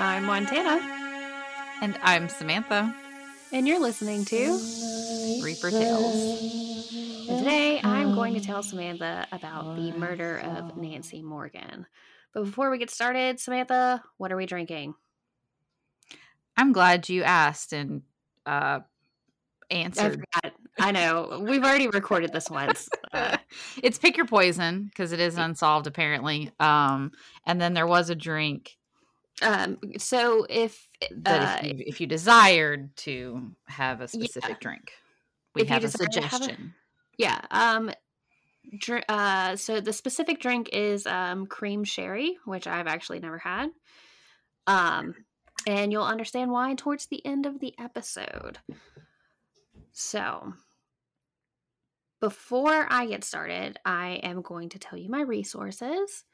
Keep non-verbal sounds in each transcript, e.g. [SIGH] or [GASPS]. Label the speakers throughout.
Speaker 1: I'm Montana.
Speaker 2: And I'm Samantha.
Speaker 1: And you're listening to
Speaker 2: Reaper Tales.
Speaker 1: And today I'm going to tell Samantha about the murder of Nancy Morgan. But before we get started, Samantha, what are we drinking?
Speaker 2: I'm glad you asked and uh, answered.
Speaker 1: I know. We've already recorded this once. Uh, [LAUGHS]
Speaker 2: it's pick your poison because it is unsolved apparently. Um, and then there was a drink
Speaker 1: um, so if
Speaker 2: that
Speaker 1: uh,
Speaker 2: if, you, if you desired to have a specific drink, we
Speaker 1: If
Speaker 2: have a
Speaker 1: have a-
Speaker 2: suggestion.
Speaker 1: yeah, um, dr- uh, so the specific drink is um, cream sherry, which I've actually never had. Um, and you'll understand why towards the end of the episode. So, before I get started, I am going to tell you my resources.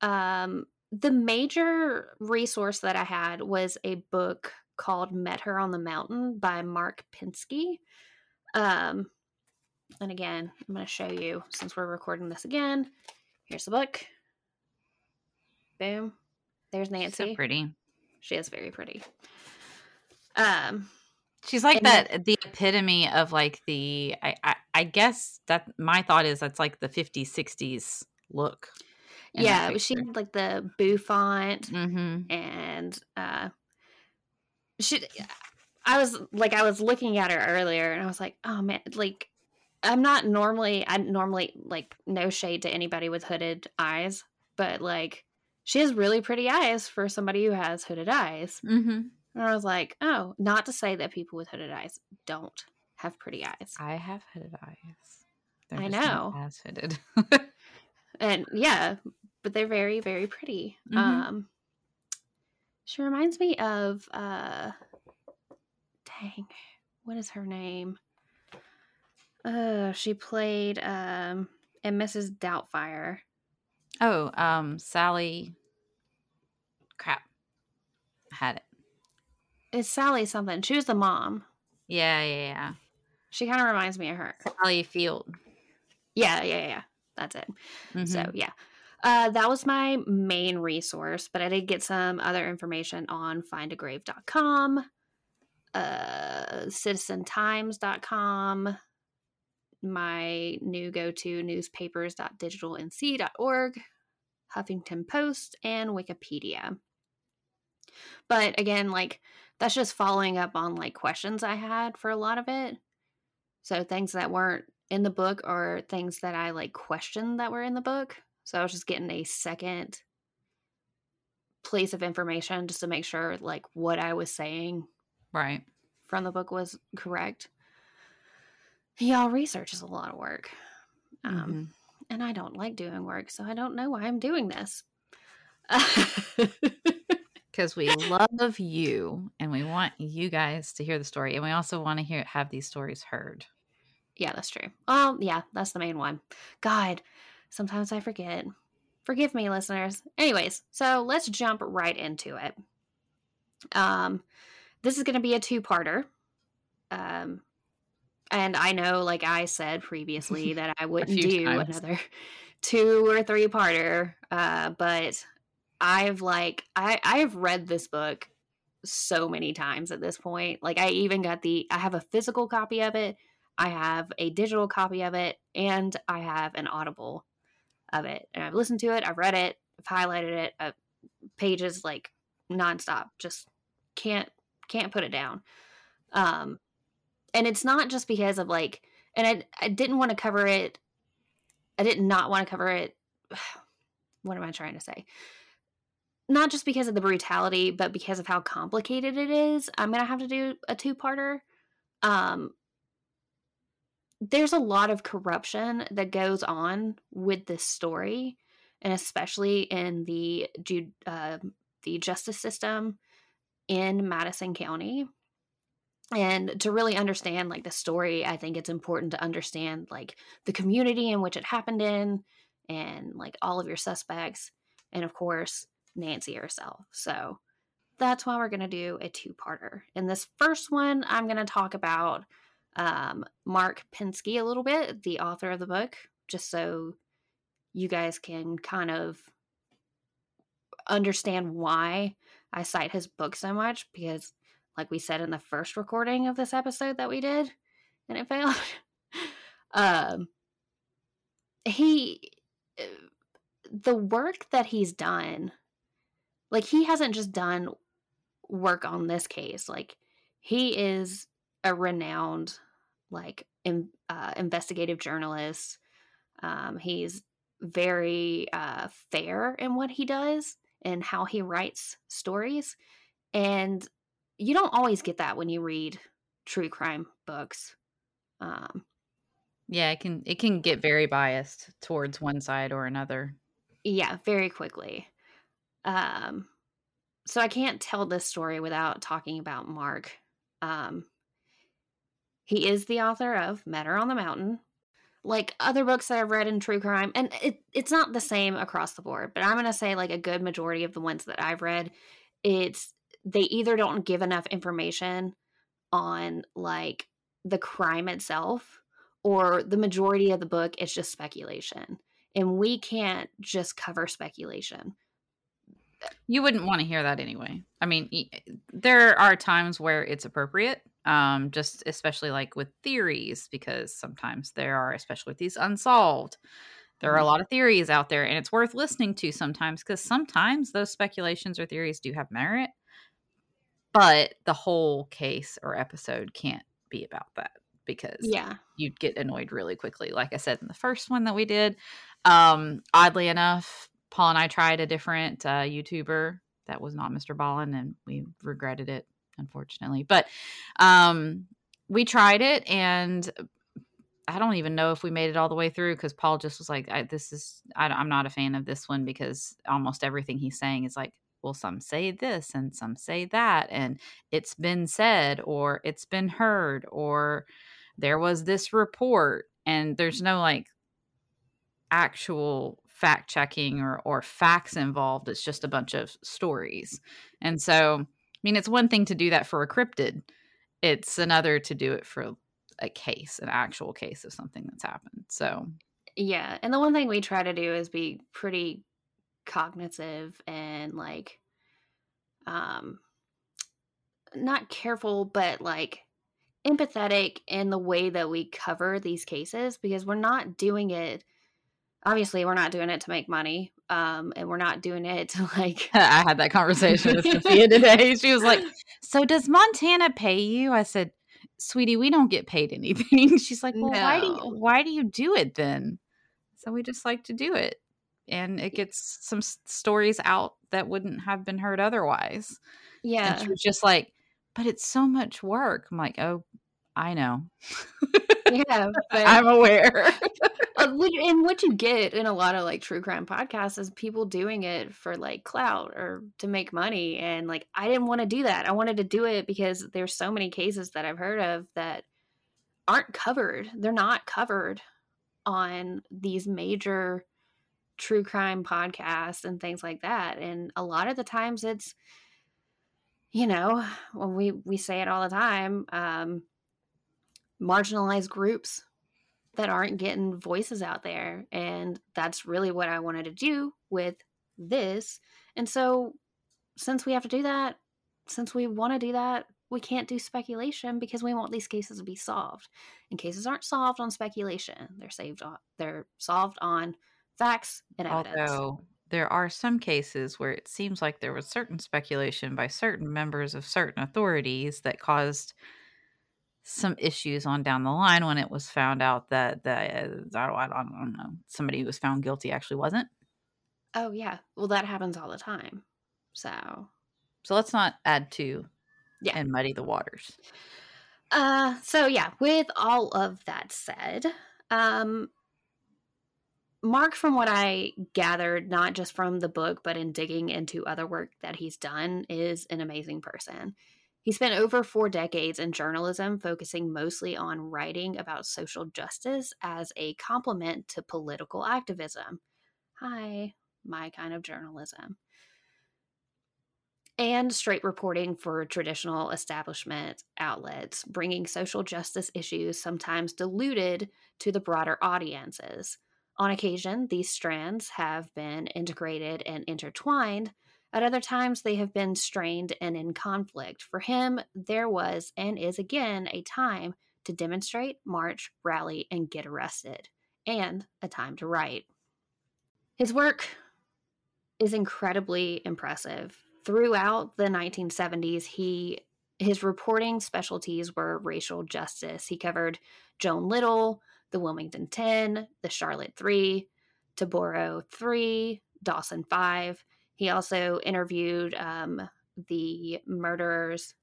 Speaker 1: Um, the major resource that I had was a book called Met Her on the Mountain by Mark Pinsky. Um, and again, I'm going to show you since we're recording this again. Here's the book. Boom. There's Nancy.
Speaker 2: So pretty.
Speaker 1: She is very pretty. Um,
Speaker 2: She's like that the epitome of like the I, I I guess that my thought is that's like the 50s 60s look.
Speaker 1: Yeah, she had like the bouffant
Speaker 2: Mhm.
Speaker 1: and uh she I was like I was looking at her earlier and I was like, "Oh man, like I'm not normally I normally like no shade to anybody with hooded eyes, but like she has really pretty eyes for somebody who has hooded eyes."
Speaker 2: Mhm.
Speaker 1: And I was like, "Oh, not to say that people with hooded eyes don't have pretty eyes."
Speaker 2: I have hooded eyes. They're
Speaker 1: I know.
Speaker 2: as hooded. [LAUGHS]
Speaker 1: and yeah but they're very very pretty
Speaker 2: Mhm.
Speaker 1: um she reminds me of uh dang what is her name uh she played um in mrs doubtfire
Speaker 2: oh, um, Sally. Crap, I had it.
Speaker 1: it's sally something she was the mom
Speaker 2: Yeah, yeah, yeah.
Speaker 1: she kind of reminds me of her
Speaker 2: Sally Field.
Speaker 1: yeah yeah yeah that's it So
Speaker 2: Mhm.
Speaker 1: yeah. Uh, that was my main resource, but I did get some other information on findagrave.com, uh, citizentimes.com, my new go to newspapers.digitalnc.org, Huffington Post, and Wikipedia. But again, like that's just following up on like questions I had for a lot of it. So things that weren't in the book or things that I like questioned that were in the book. So I was just getting a second place of information just to make sure like what I was saying
Speaker 2: right.
Speaker 1: from the book was correct. Y'all, research is a lot of work. Um,
Speaker 2: Mhm.
Speaker 1: and I don't like doing work, so I don't know why I'm doing this. [LAUGHS]
Speaker 2: because we love you and we want you guys to hear the story and we also want to hear have these stories heard
Speaker 1: yeah, that's true. Well, yeah, that's the main one. God, sometimes I forget. Forgive me, listeners. Anyways, so let's jump right into it. Um, this is going to be a two-parter. Um, and I know, like I said previously, [LAUGHS] that I wouldn't do
Speaker 2: times.
Speaker 1: another [LAUGHS] two or three-parter. Uh, but I've like I I've read this book so many times at this point. Like I even got the I have a physical copy of it. I have a digital copy of it and I have an audible of it. And I've listened to it, I've read it, I've highlighted it, uh, pages like nonstop. Just can't can't put it down. Um and it's not just because of like and I I didn't want to cover it I did not want to cover it [SIGHS] what am I trying to say? Not just because of the brutality, but because of how complicated it is. I'm to have to do a two-parter. Um there's a lot of corruption that goes on with this story and especially in the uh, the justice system in Madison County. And to really understand like the story, I think it's important to understand like the community in which it happened in and like all of your suspects and of course Nancy herself. So that's why we're going to do a two-parter. In this first one, I'm going to talk about um, Mark Pinsky a little bit, the author of the book, just so you guys can kind of understand why I cite his book so much because, like we said in the first recording of this episode that we did, and it [LAUGHS] failed. um, he, uh, the work that he's done, like he hasn't just done work on this case. Like he is a renowned, like in, uh, investigative journalist. Um, he's very uh, fair in what he does and how he writes stories. And you don't always get that when you read true crime books. Um,
Speaker 2: yeah, it can it can get very biased towards one side or another.
Speaker 1: Yeah, very quickly. Um, so I can't tell this story without talking about Mark. Um, he is the author of Met on the Mountain, like other books that I've read in true crime, and it, it's not the same across the board, but I'm going to say like a good majority of the ones that I've read, it's they either don't give enough information on like the crime itself or the majority of the book is just speculation. And we can't just cover speculation.
Speaker 2: You wouldn't want to hear that anyway. I mean, there are times where it's appropriate um, just especially like with theories, because sometimes there are, especially with these unsolved, there are a mm-hmm. lot of theories out there, and it's worth listening to sometimes because sometimes those speculations or theories do have merit, but the whole case or episode can't be about that because
Speaker 1: yeah
Speaker 2: you'd get annoyed really quickly like i said in the first one that we did um oddly enough paul and i tried a different uh youtuber that was not MrBallen and we regretted it unfortunately. But um, we tried it, and I don't even know if we made it all the way through because Paul just was like, I, "This is I, I'm not a fan of this one because almost everything he's saying is like." Well, some say this and some say that, and it's been said, or it's been heard, or there was this report, and there's no like actual fact checking or or facts involved. It's just a bunch of stories. And so mean, it's one thing to do that for a cryptid, it's another to do it for a case, an actual case of something that's happened. So,
Speaker 1: yeah. And the one thing we try to do is be pretty cognitive and like, um, not careful, but like empathetic in the way that we cover these cases because we're not doing it obviously we're not doing it to make money um and we're not doing it to [LAUGHS] like [LAUGHS]
Speaker 2: i had that conversation with [LAUGHS] sophia today. She was like so does montana pay you? I said sweetie we don't get paid anything. She's like well no. why do you why do you do it then? So we just like to do it and it gets some stories out that wouldn't have been heard otherwise.
Speaker 1: Yeah
Speaker 2: and she was just like but it's so much work. I'm like oh i know
Speaker 1: yeah [LAUGHS]
Speaker 2: i'm aware [LAUGHS]
Speaker 1: and what you get in a lot of like true crime podcasts is people doing it for like clout or to make money. And like, I didn't want to do that. I wanted to do it because there's so many cases that I've heard of that aren't covered. They're not covered on these major true crime podcasts and things like that. And a lot of the times it's, you know, when we, we say it all the time, um, marginalized groups that aren't getting voices out there. And that's really what I wanted to do with this. And so, since we have to do that, since we want to do that, we can't do speculation because we want these cases to be solved. And cases aren't solved on speculation; they're saved on they're solved on facts and evidence.
Speaker 2: Although there are some cases where it seems like there was certain speculation by certain members of certain authorities that caused some issues on down the line when it was found out that the I don't, I don't know somebody who was found guilty actually wasn't.
Speaker 1: Oh yeah, well that happens all the time. So,
Speaker 2: so let's not add to
Speaker 1: yeah
Speaker 2: and muddy the waters.
Speaker 1: Uh, so yeah, with all of that said, um, Mark, from what I gathered, not just from the book, but in digging into other work that he's done, is an amazing person. He spent over four decades in journalism, focusing mostly on writing about social justice as a complement to political activism. Hi, my kind of journalism. And straight reporting for traditional establishment outlets, bringing social justice issues sometimes diluted to the broader audiences. On occasion, these strands have been integrated and intertwined At other times, they have been strained and in conflict. For him, there was and is again a time to demonstrate, march, rally, and get arrested, and a time to write. His work is incredibly impressive. Throughout the 1970s, he his reporting specialties were racial justice. He covered Joan Little, the Wilmington 10, the Charlotte 3, Tarboro 3, Dawson 5. He also interviewed um, the murderers.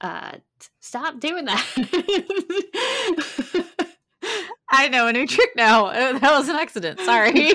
Speaker 1: Uh, stop doing that. [LAUGHS]
Speaker 2: I know a new trick now. Uh, that was an accident. Sorry.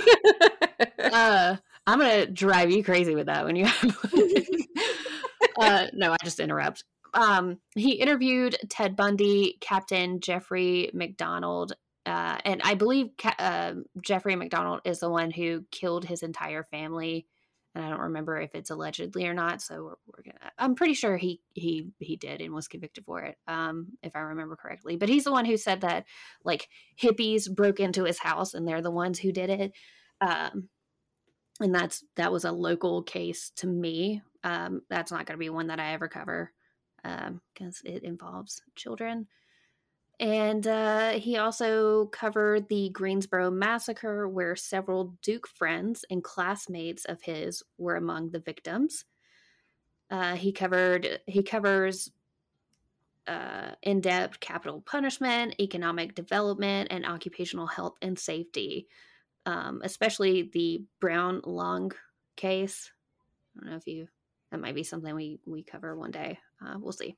Speaker 2: [LAUGHS]
Speaker 1: uh, I'm gonna drive you crazy with that when you. [LAUGHS] uh, no, I just interrupt. Um, he interviewed Ted Bundy, Captain Jeffrey MacDonald, uh, and I believe uh, Jeffrey MacDonald is the one who killed his entire family. And I don't remember if it's allegedly or not. So we're, we're gonna. I'm pretty sure he he he did and was convicted for it, um, if I remember correctly. But he's the one who said that like hippies broke into his house and they're the ones who did it. Um, and that's that was a local case to me. Um, that's not going to be one that I ever cover because um, it involves children. And uh, he also covered the Greensboro massacre, where several Duke friends and classmates of his were among the victims. Uh, he covered he covers uh, in-depth capital punishment, economic development, and occupational health and safety, um, especially the Brown lung case. I don't know if you that might be something we we cover one day. Uh, we'll see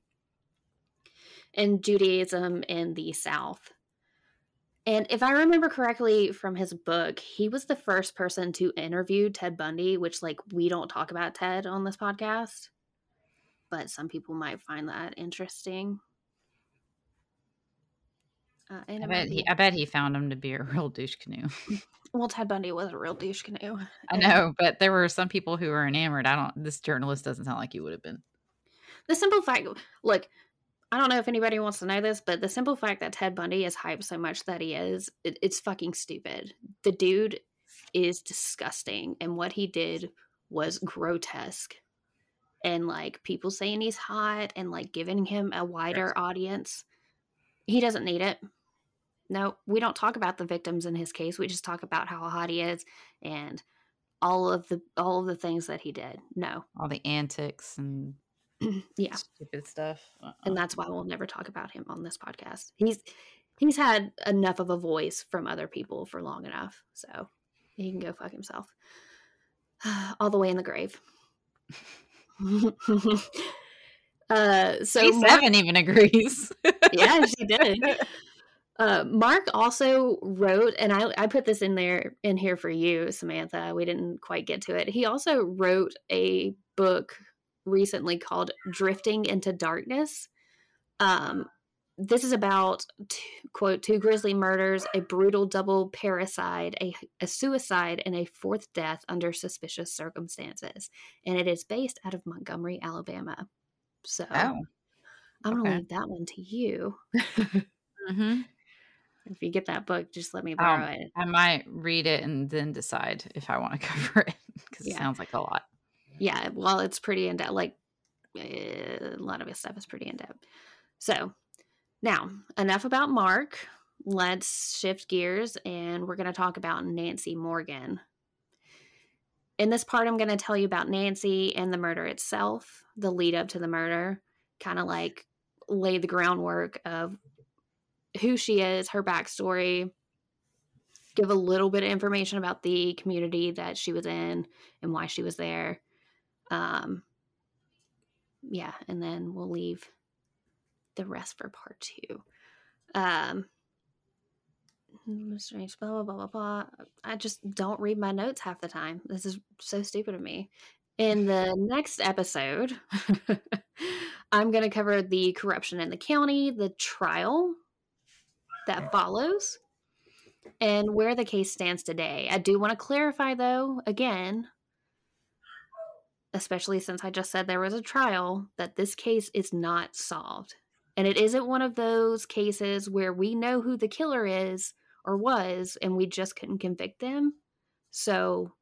Speaker 1: and Judaism in the South. And if I remember correctly from his book, he was the first person to interview Ted Bundy, which, like, we don't talk about Ted on this podcast, but some people might find that interesting.
Speaker 2: Uh, I bet he, I bet he found him to be a [LAUGHS] real douche canoe. [LAUGHS]
Speaker 1: well, Ted Bundy was a real douche canoe. [LAUGHS]
Speaker 2: I know, but there were some people who were enamored. I don't. This journalist doesn't sound like he would have been.
Speaker 1: The simple fact, look, I don't know if anybody wants to know this, but the simple fact that Ted Bundy is hyped so much that he is, it, it's fucking stupid. The dude is disgusting, and what he did was grotesque. And like people saying he's hot and like giving him a wider yes. audience, he doesn't need it. No, we don't talk about the victims in his case. We just talk about how hot he is and all of the all of the things that he did. No,
Speaker 2: all the antics and [CLEARS THROAT]
Speaker 1: yeah.
Speaker 2: Stupid stuff.
Speaker 1: Uh-uh. and that's why we'll never talk about him on this podcast. He's he's had enough of a voice from other people for long enough so he can go fuck himself. [SIGHS] All the way in the grave. [LAUGHS] Uh so
Speaker 2: seven even agrees. [LAUGHS]
Speaker 1: Yeah she did. Uh, Mark also wrote, and I, I put this in there in here for you, Samantha. We didn't quite get to it. He also wrote a book recently called Drifting into Darkness. Um, this is about two, quote two grisly murders, a brutal double parricide, a, a suicide, and a fourth death under suspicious circumstances, and it is based out of Montgomery, Alabama. So oh. I'm okay. gonna leave that one to you. [LAUGHS] mm-hmm. If you get that book, just let me borrow um, it.
Speaker 2: I might read it and then decide if I want to [LAUGHS] cover it because yeah. it sounds like a lot
Speaker 1: yeah, well, it's pretty in depth. Like eh, a lot of his stuff is pretty in depth. So now, enough about Mark. Let's shift gears and we're going to talk about Nancy Morgan. In this part, I'm going to tell you about Nancy and the murder itself, the lead up to the murder, kind of like lay the groundwork of who she is, her backstory, give a little bit of information about the community that she was in and why she was there, um, yeah, and then we'll leave the rest for part two. Um, strange, blah, blah, blah, blah, blah. I just don't read my notes half the time. This is so stupid of me. In the next episode, [LAUGHS] I'm going to cover the corruption in the county, the trial that follows, and where the case stands today. I do want to clarify, though, again, especially since I just said there was a trial, that this case is not solved. And it isn't one of those cases where we know who the killer is or was and we just couldn't convict them. So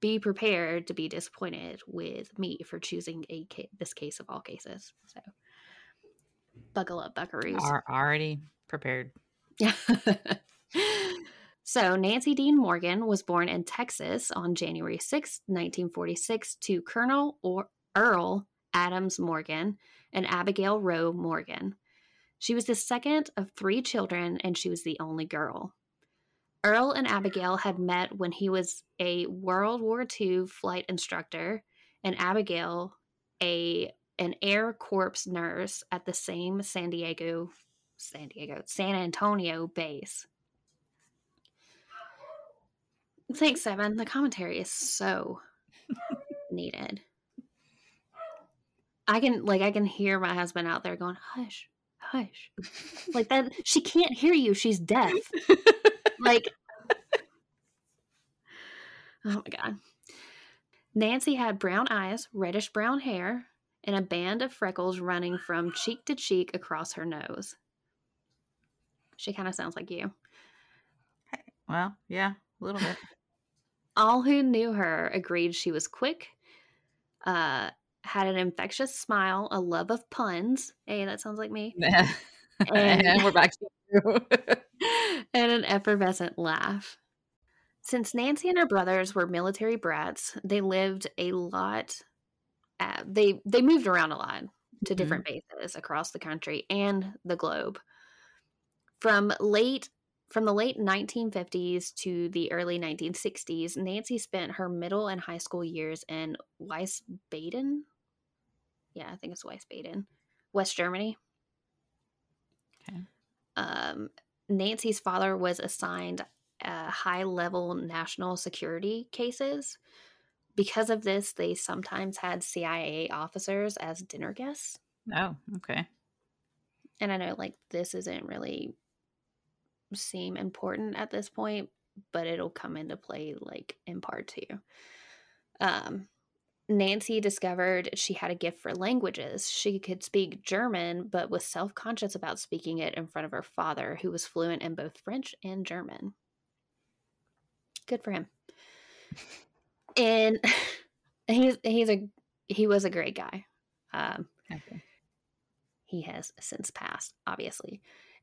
Speaker 1: be prepared to be disappointed with me for choosing a ca- this case of all cases. So buckle up, buckaroos.
Speaker 2: Are already prepared.
Speaker 1: Yeah. [LAUGHS] so Nancy Dean Morgan was born in Texas on January 6, 1946, to Colonel or Earl Adams Morgan and Abigail Rowe Morgan. She was the second of three children, and she was the only girl. Earl and Abigail had met when he was a World War II flight instructor, and Abigail a an Air Corps nurse at the same San Diego, San Diego, San Antonio base. Thanks, Evan. The commentary is so needed. I can like I can hear my husband out there going, "Hush, hush," like that. She can't hear you. She's deaf. like, oh my god. Nancy had brown eyes, reddish brown hair, and a band of freckles running from cheek to cheek across her nose. She kind of sounds like you.
Speaker 2: Well, yeah, a little bit.
Speaker 1: All who knew her agreed she was quick, uh, had an infectious smile, a love of puns. Hey, that sounds like me. [LAUGHS]
Speaker 2: and, and we're back to you. [LAUGHS]
Speaker 1: and an effervescent laugh. Since Nancy and her brothers were military brats, they lived a lot. At, they they moved around a lot to
Speaker 2: Mhm.
Speaker 1: different bases across the country and the globe. From late from the late 1950s to the early 1960s, Nancy spent her middle and high school years in Wiesbaden. Yeah, I think it's Wiesbaden, West Germany.
Speaker 2: Okay.
Speaker 1: Um, Nancy's father was assigned uh, high level national security cases. Because of this, they sometimes had CIA officers as dinner guests.
Speaker 2: Oh, okay.
Speaker 1: And I know, like, this isn't really seem important at this point, but it'll come into play, like, in part two. Um, Nancy discovered she had a gift for languages. She could speak German, but was self conscious about speaking it in front of her father, who was fluent in both French and German. Good for him. [LAUGHS] And [LAUGHS] he's he's a he was a great guy. Um,
Speaker 2: Okay.
Speaker 1: he has since passed, obviously.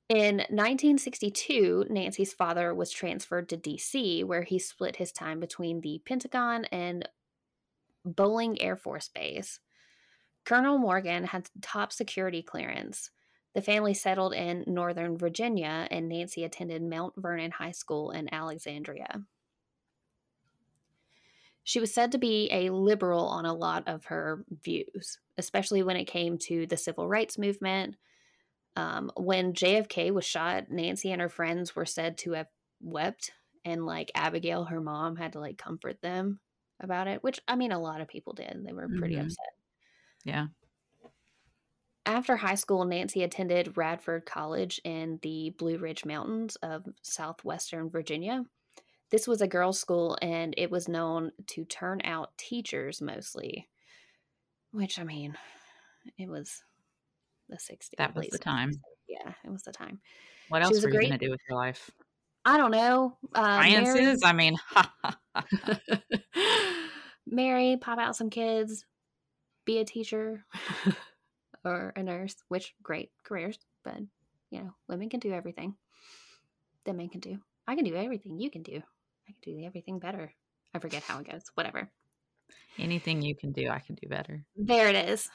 Speaker 1: In 1962, Nancy's father was transferred to DC, where he split his time between the Pentagon and Bolling Air Force Base. Colonel Morgan had top security clearance. The family settled in Northern Virginia, and Nancy attended Mount Vernon High School in Alexandria. She was said to be a liberal on a lot of her views, especially when it came to the civil rights movement. Um, when JFK was shot, Nancy and her friends were said to have wept, and like Abigail, her mom, had to like comfort them about it, which I mean, a lot of people did. They were pretty
Speaker 2: Mhm.
Speaker 1: upset.
Speaker 2: Yeah.
Speaker 1: After high school, Nancy attended Radford College in the Blue Ridge Mountains of southwestern Virginia. This was a girls' school and it was known to turn out teachers mostly, which I mean, it was the 60s.
Speaker 2: That was the time.
Speaker 1: 60s. Yeah, it was the time.
Speaker 2: What else were you
Speaker 1: great-
Speaker 2: going to do with your life?
Speaker 1: I don't know. Uh, marry-
Speaker 2: Sciences? I mean, [LAUGHS] [LAUGHS]
Speaker 1: marry, pop out some kids, be a teacher [LAUGHS] or a nurse, which great careers, but you know, women can do everything that men can do. I can do everything you can do. I can do everything better. I forget how it goes. Whatever.
Speaker 2: anything you can do, I can do better.
Speaker 1: There it is.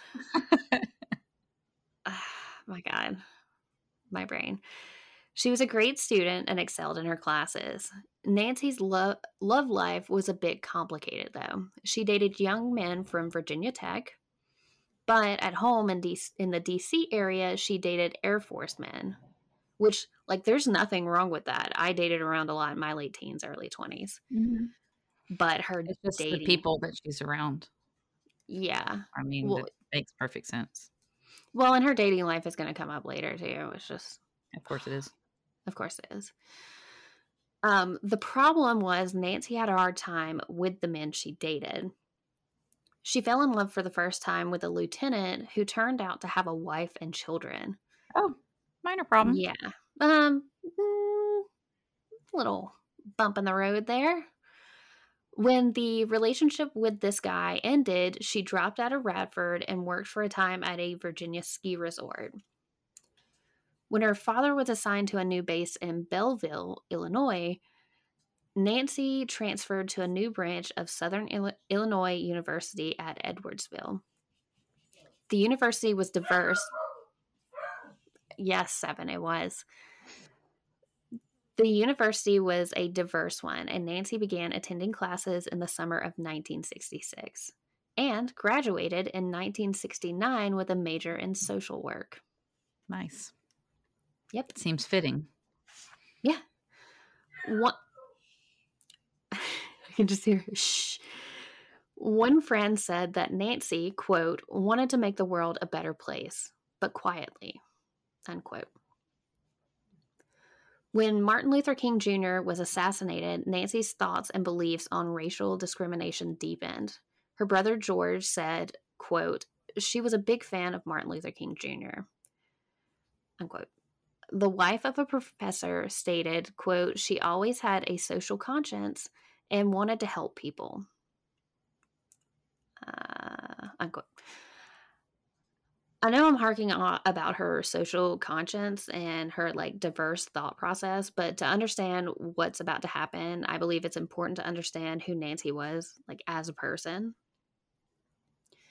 Speaker 1: My God. My brain. She was a great student and excelled in her classes. Nancy's lo- love life was a bit complicated, though. She dated young men from Virginia Tech, but at home in, D- in the DC area, she dated Air Force men, which, like, there's nothing wrong with that. I dated around a lot in my late teens, early 20s. Mm-hmm. But her
Speaker 2: It's just
Speaker 1: dating,
Speaker 2: the people that she's around.
Speaker 1: yeah.
Speaker 2: I mean,
Speaker 1: Well-
Speaker 2: that makes perfect sense.
Speaker 1: Well, and her dating life is going to come up later, too. It's just
Speaker 2: Of course it is.
Speaker 1: Of course it is. Um, the problem was Nancy had a hard time with the men she dated. She fell in love for the first time with a lieutenant who turned out to have a wife and children.
Speaker 2: Oh, minor problem.
Speaker 1: Yeah. Um mm, little bump in the road there. When the relationship with this guy ended, she dropped out of Radford and worked for a time at a Virginia ski resort. When her father was assigned to a new base in Belleville, Illinois, Nancy transferred to a new branch of Southern Illinois University at Edwardsville. The university was diverse. Yes, seven, it was. The university was a diverse one, and Nancy began attending classes in the summer of 1966 and graduated in 1969 with a major in social work.
Speaker 2: Nice.
Speaker 1: Yep.
Speaker 2: Seems fitting.
Speaker 1: Yeah. What [LAUGHS] I can just hear shh. One friend said that Nancy, quote, wanted to make the world a better place, but quietly, unquote. When Martin Luther King Jr. was assassinated, Nancy's thoughts and beliefs on racial discrimination deepened. Her brother George said, quote, she was a big fan of Martin Luther King Jr. Unquote. The wife of a professor stated, quote, she always had a social conscience and wanted to help people. Uh, unquote. I know I'm harking on about her social conscience and her like diverse thought process, but to understand what's about to happen, I believe it's important to understand who Nancy was like as a person.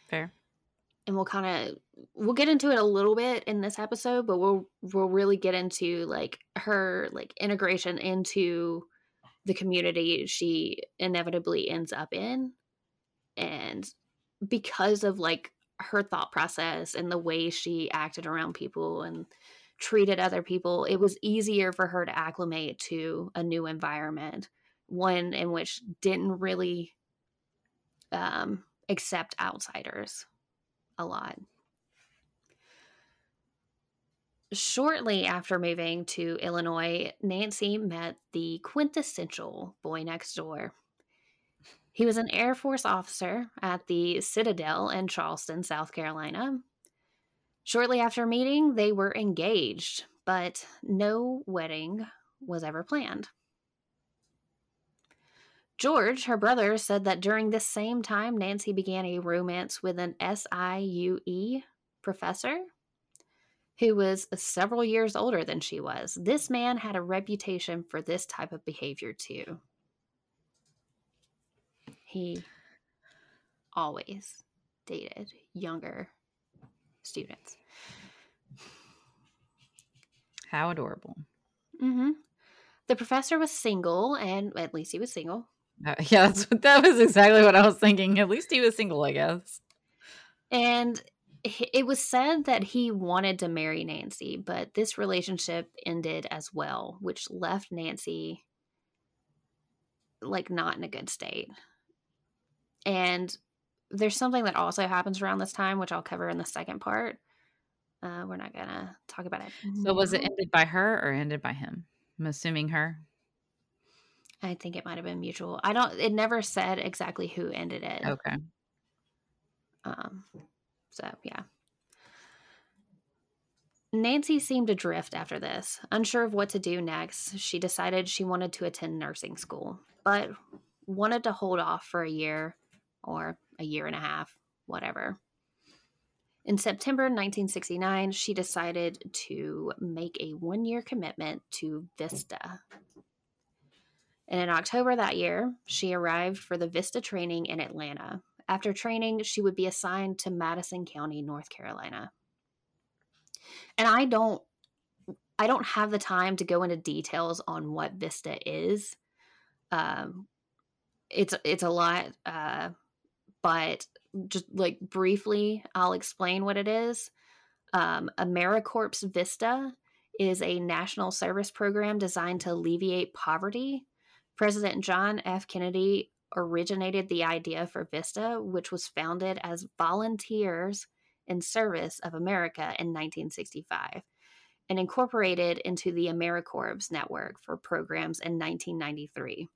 Speaker 2: Fair.
Speaker 1: And we'll kind of we'll get into it a little bit in this episode, but we'll we'll really get into like her like integration into the community she inevitably ends up in and because of like her thought process and the way she acted around people and treated other people, it was easier for her to acclimate to a new environment, one in which didn't really um, accept outsiders a lot. Shortly after moving to Illinois, Nancy met the quintessential boy next door. He was an Air Force officer at the Citadel in Charleston, South Carolina. Shortly after meeting, they were engaged, but no wedding was ever planned. George, her brother, said that during this same time, Nancy began a romance with an SIUE professor who was several years older than she was. This man had a reputation for this type of behavior, too. He always dated younger students.
Speaker 2: How adorable.
Speaker 1: Mm-hmm. The professor was single, and at least he was single.
Speaker 2: Uh, [LAUGHS] yeah, that's, that was exactly what I was thinking. At least he was single, I guess.
Speaker 1: And it was said that he wanted to marry Nancy, but this relationship ended as well, which left Nancy like not in a good state. And there's something that also happens around this time, which I'll cover in the second part. Uh, we're not gonna talk about it.
Speaker 2: So, was it ended by her or ended by him? I'm assuming her.
Speaker 1: I think it might have been mutual. I don't. It never said exactly who ended it.
Speaker 2: Okay.
Speaker 1: Um. So yeah. Nancy seemed to drift after this. Unsure of what to do next, she decided she wanted to attend nursing school, but wanted to hold off for a year or a year and a half, whatever. In September 1969, she decided to make a one year commitment to Vista. And in October that year, she arrived for the Vista training in Atlanta. After training, she would be assigned to Madison County, North Carolina. And I don't I don't have the time to go into details on what Vista is. Um, it's it's a lot. Uh, but just like briefly, I'll explain what it is. Um, AmeriCorps Vista is a national service program designed to alleviate poverty. President John F. Kennedy originated the idea for Vista, which was founded as Volunteers in Service of America in 1965 and incorporated into the AmeriCorps network for programs in 1993.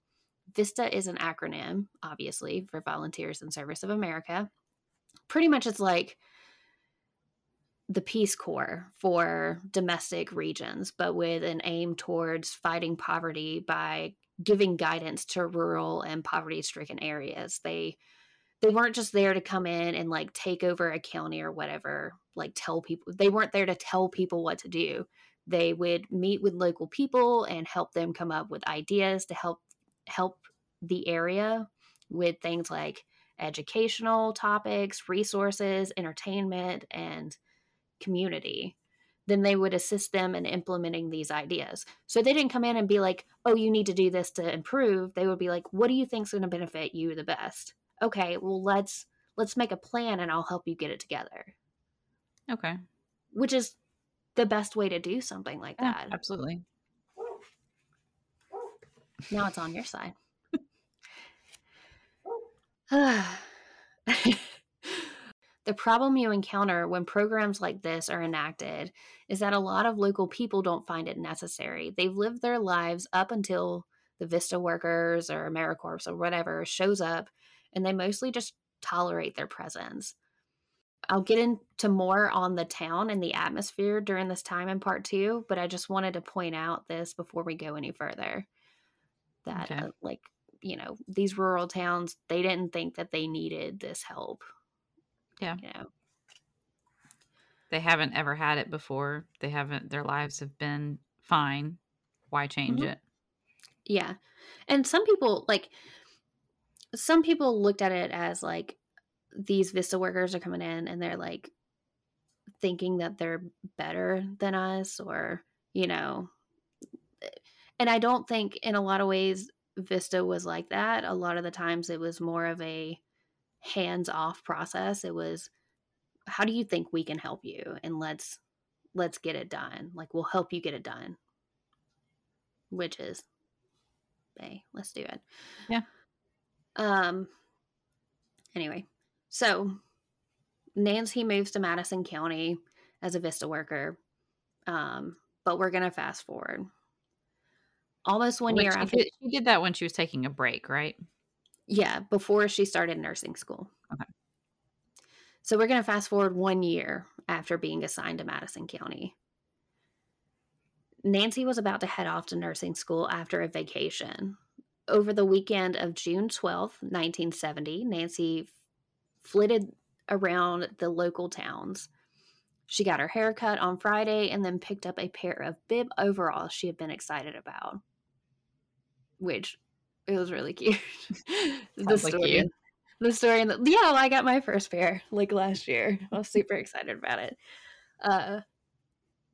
Speaker 1: VISTA is an acronym, obviously, for Volunteers in Service of America. Pretty much it's like the Peace Corps for domestic regions, but with an aim towards fighting poverty by giving guidance to rural and poverty stricken areas. They they weren't just there to come in and like take over a county or whatever, like tell people they weren't there to tell people what to do. They would meet with local people and help them come up with ideas to help help the area with things like educational topics, resources, entertainment, and community. Then they would assist them in implementing these ideas. So they didn't come in and be like, oh, you need to do this to improve. They would be like, what do you think is going to benefit you the best? Okay, well let's let's make a plan and I'll help you get it together.
Speaker 2: Okay.
Speaker 1: Which is the best way to do something like
Speaker 2: Yeah,
Speaker 1: that.
Speaker 2: absolutely.
Speaker 1: Now it's on your side. [SIGHS] the problem you encounter when programs like this are enacted is that a lot of local people don't find it necessary. They've lived their lives up until the Vista workers or AmeriCorps or whatever shows up, and they mostly just tolerate their presence. I'll get into more on the town and the atmosphere during this time in part two, but I just wanted to point out this before we go any further. That,
Speaker 2: Okay.
Speaker 1: uh, like, you know, these rural towns, they didn't think that they needed this help.
Speaker 2: Yeah.
Speaker 1: You know,
Speaker 2: They haven't ever had it before. They haven't. Their lives have been fine. Why change
Speaker 1: Mhm.
Speaker 2: it?
Speaker 1: yeah. And some people, like, some people looked at it as like these Vista workers are coming in and they're like thinking that they're better than us or, you know, and I don't think in a lot of ways Vista was like that. A lot of the times it was more of a hands off process. It was how do you think we can help you and let's let's get it done. Like we'll help you get it done. Which is hey, let's do it.
Speaker 2: Yeah.
Speaker 1: Um anyway, so Nancy moves to Madison County as a Vista worker. Um, but we're gonna fast forward. Almost one year after
Speaker 2: did, she did that when she was taking a break, right?
Speaker 1: Yeah, before she started nursing school.
Speaker 2: Okay.
Speaker 1: So we're going to fast forward one year after being assigned to Madison County. Nancy was about to head off to nursing school after a vacation. Over the weekend of June 12th, 1970, Nancy flitted around the local towns. She got her hair cut on Friday and then picked up a pair of bib overalls she had been excited about, which it was really cute. [LAUGHS] the
Speaker 2: Sounds like
Speaker 1: story,
Speaker 2: you.
Speaker 1: the story, and the, yeah, I got my first pair like last year. I was super excited about it. Uh,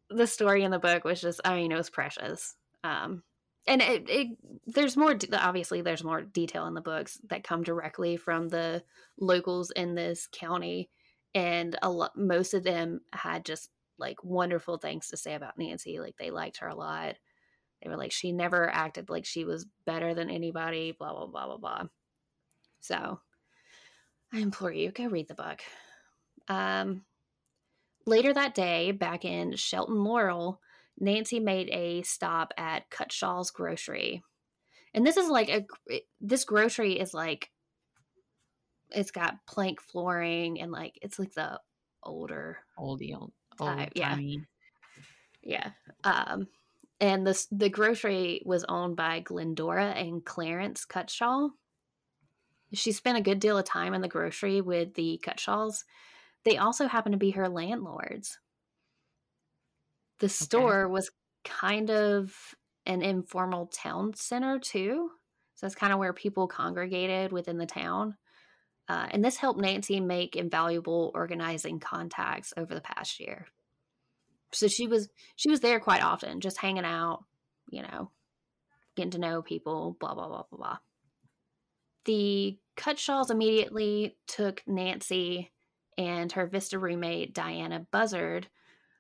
Speaker 1: the story in the book was just, I mean, it was precious. Um, and it, it, there's more. Obviously, there's more detail in the books that come directly from the locals in this county, and a lot, most of them had just like wonderful things to say about Nancy. Like they liked her a lot. They were like, she never acted like she was better than anybody. Blah blah blah blah blah. So, I implore you, go read the book. Um, later that day, back in Shelton Laurel, Nancy made a stop at Cutshaw's Grocery. And this is like a this grocery is like it's got plank flooring and like it's like the older
Speaker 2: Oldie, old, old
Speaker 1: yeah. yeah. Um and this the grocery was owned by Glendora and Clarence Cutshaw. She spent a good deal of time in the grocery with the Cutshaws. They also happen to be her landlords. The store was kind of an informal town center too. So that's kind of where people congregated within the town. Uh, and this helped Nancy make invaluable organizing contacts over the past year. So she was she was there quite often, just hanging out, you know, getting to know people, blah blah blah blah blah. The Cutshaws immediately took Nancy and her Vista roommate Diana Buzzard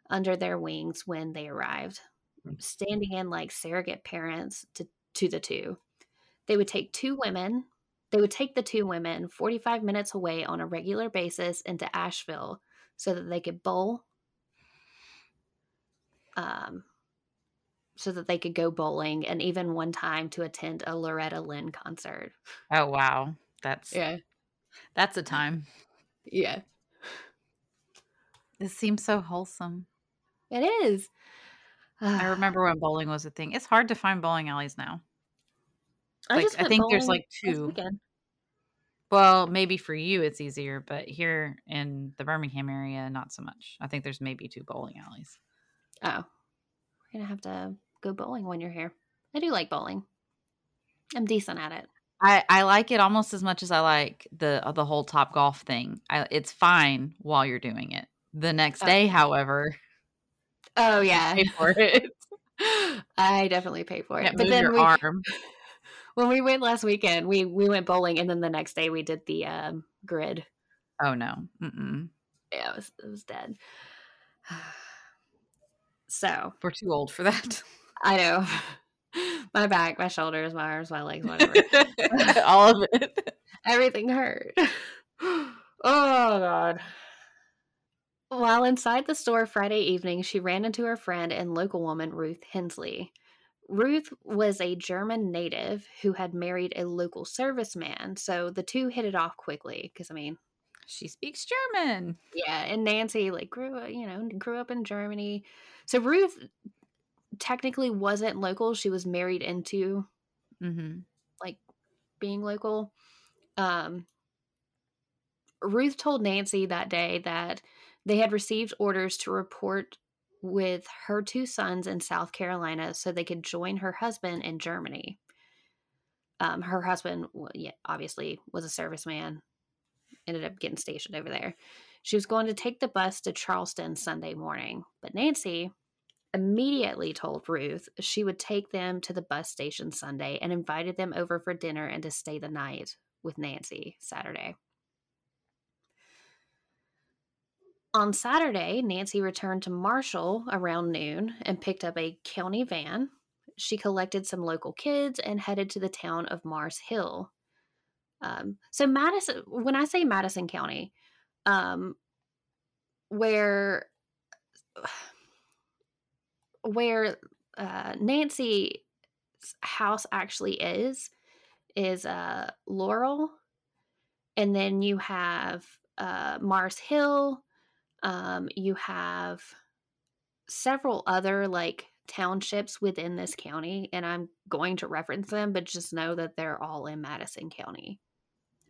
Speaker 1: under their wings when they arrived, hmm. standing in like surrogate parents to, to the two. They would take two women, they would take the two women 45 minutes away on a regular basis into Asheville so that they could bowl, um, so that they could go bowling, and even one time to attend a Loretta Lynn concert.
Speaker 2: Oh wow, that's
Speaker 1: Yeah.
Speaker 2: that's a time.
Speaker 1: Yeah.
Speaker 2: This seems so wholesome.
Speaker 1: It is.
Speaker 2: I [SIGHS] remember when bowling was a thing. It's hard to find bowling alleys now.
Speaker 1: I
Speaker 2: Like,
Speaker 1: just
Speaker 2: I think there's, like, 2. Well, maybe for you it's easier, but here in the Birmingham area, not so much. I think there's maybe 2 bowling alleys.
Speaker 1: Oh, we're gonna have to go bowling when you're here. I do like bowling. I'm decent at it.
Speaker 2: I, I like it almost as much as I like the uh, the whole Topgolf thing. I, it's fine while you're doing it. The next
Speaker 1: Oh.
Speaker 2: day, however,
Speaker 1: Oh yeah,
Speaker 2: pay for it. [LAUGHS]
Speaker 1: I definitely pay for it. But then
Speaker 2: your
Speaker 1: we,
Speaker 2: arm. [LAUGHS]
Speaker 1: when we went last weekend, we we went bowling, and then the next day we did the um, grid.
Speaker 2: Oh no. Mm-mm.
Speaker 1: Yeah, it was it was dead. [SIGHS] So
Speaker 2: We're too old for that. [LAUGHS]
Speaker 1: I know [LAUGHS] my back, my shoulders, my arms, my legs, whatever. [LAUGHS]
Speaker 2: All of it.
Speaker 1: Everything hurt. [GASPS] oh god. While inside the store Friday evening, she ran into her friend and local woman Ruth Hensley. Ruth was a German native who had married a local serviceman, so the two hit it off quickly. Because I mean,
Speaker 2: She speaks German.
Speaker 1: yeah, and Nancy like grew up, you know, grew up in Germany. So Ruth technically wasn't local; she was married into
Speaker 2: Mm-hmm.
Speaker 1: being local. Um, Ruth told Nancy that day that they had received orders to report with her two sons in South Carolina so they could join her husband in Germany. Um, her husband, well, yeah, obviously, was a serviceman, ended up getting stationed over there. She was going to take the bus to Charleston Sunday morning, but Nancy immediately told Ruth she would take them to the bus station Sunday and invited them over for dinner and to stay the night with Nancy Saturday. On Saturday, Nancy returned to Marshall around noon and picked up a county van. She collected some local kids and headed to the town of Mars Hill. Um, so, Madison, when I say Madison County, um, where [SIGHS] where uh, Nancy's house actually is is uh, Laurel, and then you have uh, Mars Hill. Um, you have several other like townships within this county, and I'm going to reference them, but just know that they're all in Madison County.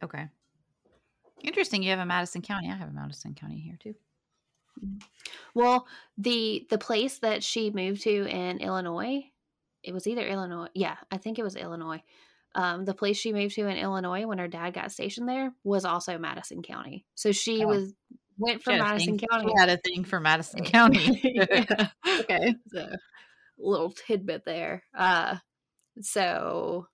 Speaker 2: Okay. Interesting. You have a Madison County. I have a Madison County here too.
Speaker 1: Well, the the place that she moved to in Illinois, it was either Illinois. Yeah, I think it was Illinois. Um, the place she moved to in Illinois when her dad got stationed there was also Madison County. So she
Speaker 2: Oh.
Speaker 1: was went from
Speaker 2: She had a
Speaker 1: Madison
Speaker 2: thing-
Speaker 1: County.
Speaker 2: She had a thing for Madison [LAUGHS] County. [LAUGHS]
Speaker 1: yeah.
Speaker 2: okay.
Speaker 1: So, little tidbit there. Uh, so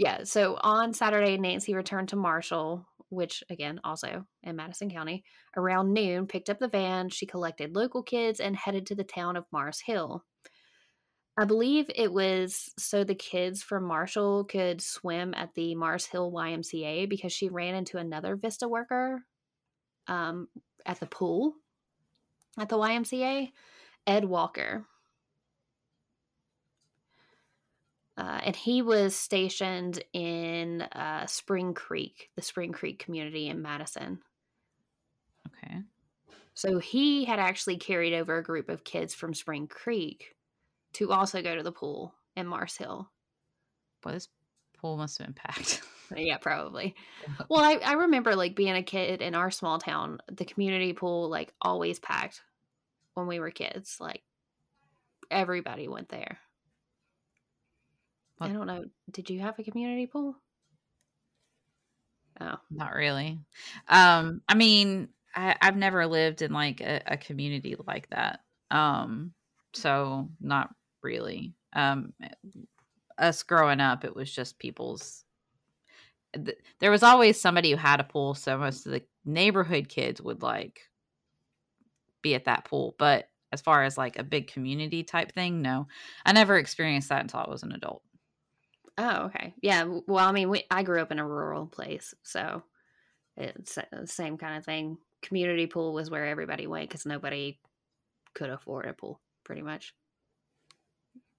Speaker 1: yeah, so on Saturday, Nancy returned to Marshall, which again also in Madison County, around noon. Picked up the van. She collected local kids and headed to the town of Mars Hill. I believe it was so the kids from Marshall could swim at the Mars Hill YMCA because she ran into another Vista worker um, at the pool at the YMCA, Ed Walker. Uh, and he was stationed in uh, Spring Creek, the Spring Creek community in Madison.
Speaker 2: Okay.
Speaker 1: So he had actually carried over a group of kids from Spring Creek to also go to the pool in Mars Hill.
Speaker 2: Well, this pool must have been packed. [LAUGHS]
Speaker 1: Yeah, probably. Well, I, I remember like being a kid in our small town, the community pool like always packed when we were kids. Like everybody went there. I don't know. Did you have a community pool? Oh,
Speaker 2: Not really. Um, I mean, I, I've never lived in like a, a community like that. Um, so not really. Um, us growing up, it was just people's. th- There was always somebody who had a pool, so most of the neighborhood kids would like be at that pool. But as far as like a big community type thing, no, I never experienced that until I was an adult.
Speaker 1: Oh, okay. Yeah. Well, I mean, we, I grew up in a rural place, so it's the same kind of thing. Community pool was where everybody went because nobody could afford a pool, pretty much.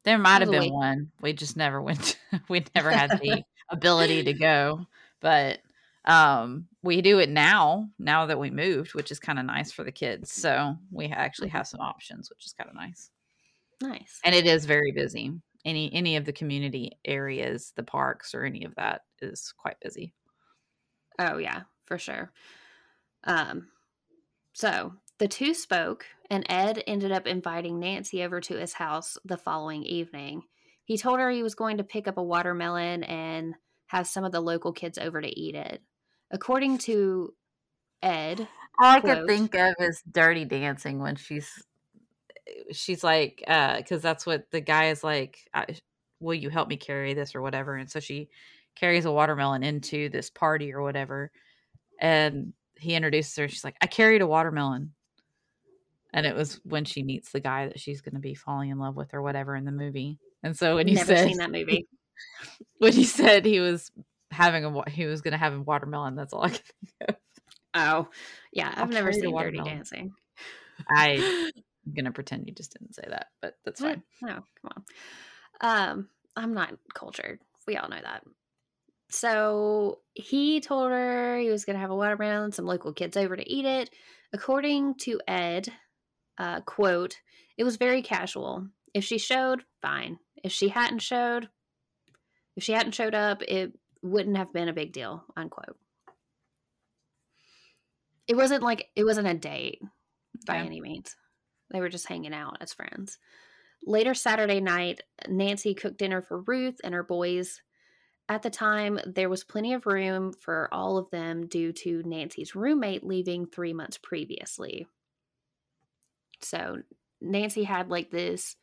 Speaker 2: There might have been
Speaker 1: way-
Speaker 2: one. We just never went. [LAUGHS] we never had the [LAUGHS] ability to go, but um, we do it now. Now that we moved, which is kind of nice for the kids. So we actually have some options, which is kind of nice.
Speaker 1: Nice.
Speaker 2: And it is very busy. Any any of the community areas, the parks or any of that is quite busy.
Speaker 1: Oh yeah, for sure. Um so the two spoke and Ed ended up inviting Nancy over to his house the following evening. He told her he was going to pick up a watermelon and have some of the local kids over to eat it. According to Ed,
Speaker 2: all I could think of is Dirty Dancing when she's she's like, because uh, that's what the guy is like. Will you help me carry this or whatever? And so she carries a watermelon into this party or whatever, and he introduces her. She's like, "I carried a watermelon," and it was when she meets the guy that she's going to be falling in love with or whatever in the movie. And so when he
Speaker 1: Never
Speaker 2: said
Speaker 1: seen that [LAUGHS] movie,
Speaker 2: when he said he was having a he was going to have a watermelon, that's all I [LAUGHS] can think of.
Speaker 1: Oh, yeah, I've never seen Dirty Dancing.
Speaker 2: I I'm gonna pretend you just didn't say that, but that's fine.
Speaker 1: No, come on. Um, I'm not cultured. We all know that. So he told her he was gonna have a watermelon, some local kids over to eat it. According to Ed, uh, quote, it was very casual. If she showed, fine. If she hadn't showed, if she hadn't showed up, it wouldn't have been a big deal, unquote. It wasn't like it wasn't a date by any means. They were just hanging out as friends. Later Saturday night, Nancy cooked dinner for Ruth and her boys. At the time, there was plenty of room for all of them due to Nancy's roommate leaving three months previously. So Nancy had like this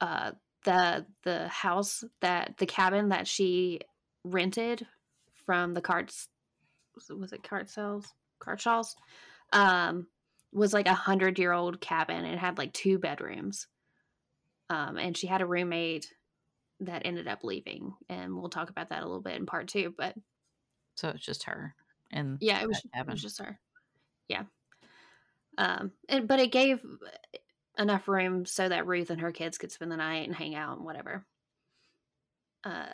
Speaker 1: uh the the house that the cabin that she rented from the carts was it cart sales Cartshaws um was like a hundred year old cabin and it had like two bedrooms. Um, and she had a roommate that ended up leaving, and we'll talk about that a little bit in part two. But
Speaker 2: so it's just her, and
Speaker 1: yeah, it was, it was just her. Yeah. Um, and but it gave enough room so that Ruth and her kids could spend the night and hang out and whatever. Uh,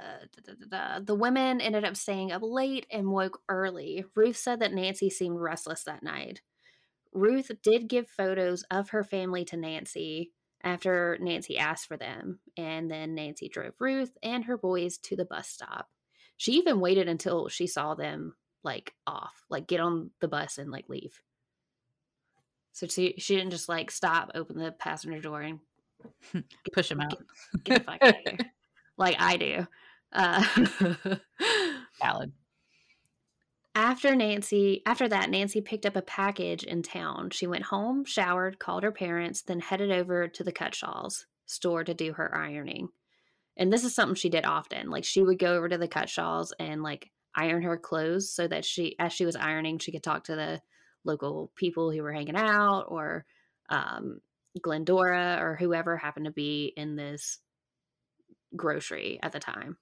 Speaker 1: da, da, da, the women ended up staying up late and woke early. Ruth said that Nancy seemed restless that night. Ruth did give photos of her family to Nancy after Nancy asked for them, and then Nancy drove Ruth and her boys to the bus stop. She even waited until she saw them like off, like get on the bus and like leave. So she she didn't just like stop, open the passenger door, and [LAUGHS]
Speaker 2: push them out.
Speaker 1: Get, get the fuck out of here, like I do. Uh, [LAUGHS]
Speaker 2: Valid.
Speaker 1: After Nancy, after that, Nancy picked up a package in town. She went home, showered, called her parents, then headed over to the Cutshaws store to do her ironing. And this is something she did often. Like she would go over to the Cutshaws and like iron her clothes so that she, as she was ironing, she could talk to the local people who were hanging out or um, Glendora or whoever happened to be in this grocery at the time.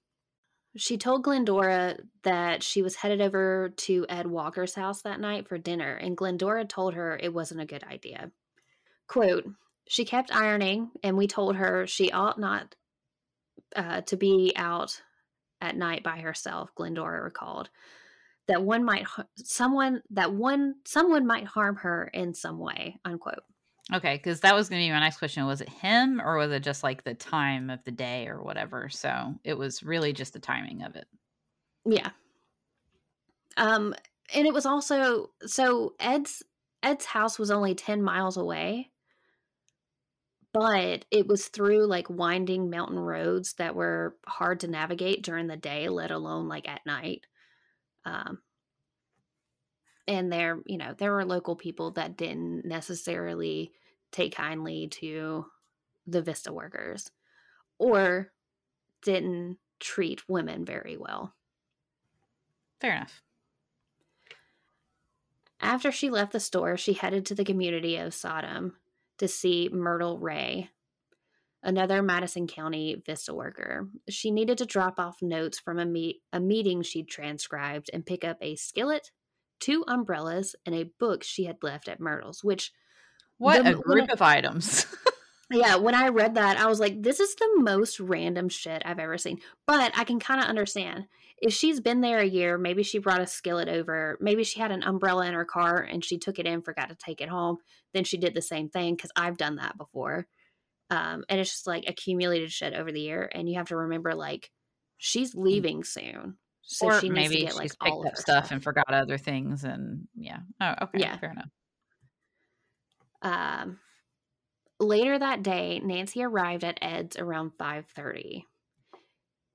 Speaker 1: She told Glendora that she was headed over to Ed Walker's house that night for dinner, and Glendora told her it wasn't a good idea. Quote, she kept ironing, and we told her she ought not uh, to be out at night by herself, Glendora recalled. That one might, someone, that one, someone might harm her in some way, unquote.
Speaker 2: Okay, because that was going to be my next question. Was it him or was it just like the time of the day or whatever? So it was really just the timing of it.
Speaker 1: Yeah. Um, and it was also so Ed's Ed's house was only 10 miles away, but it was through like winding mountain roads that were hard to navigate during the day, let alone like at night. Um, and there you know there were local people that didn't necessarily take kindly to the vista workers or didn't treat women very well.
Speaker 2: Fair enough.
Speaker 1: After she left the store she headed to the community of sodom to see myrtle ray another madison county vista worker. She needed to drop off notes from a, meet- a meeting she'd transcribed and pick up a skillet two umbrellas, and a book she had left at Myrtle's, which
Speaker 2: what the, a group I, of items. [LAUGHS]
Speaker 1: yeah, when I read that, I was like, this is the most random shit I've ever seen. But I can kind of understand. If she's been there a year, maybe she brought a skillet over, maybe she had an umbrella in her car and she took it in, forgot to take it home. Then she did the same thing because I've done that before. Um, and it's just like accumulated shit over the year. And you have to remember, like, she's leaving soon. So
Speaker 2: or
Speaker 1: she
Speaker 2: maybe
Speaker 1: get like
Speaker 2: picked up stuff, and forgot other things, and yeah. Oh, okay.
Speaker 1: Yeah.
Speaker 2: Fair enough.
Speaker 1: Um, later that day, Nancy arrived at Ed's around 5:30.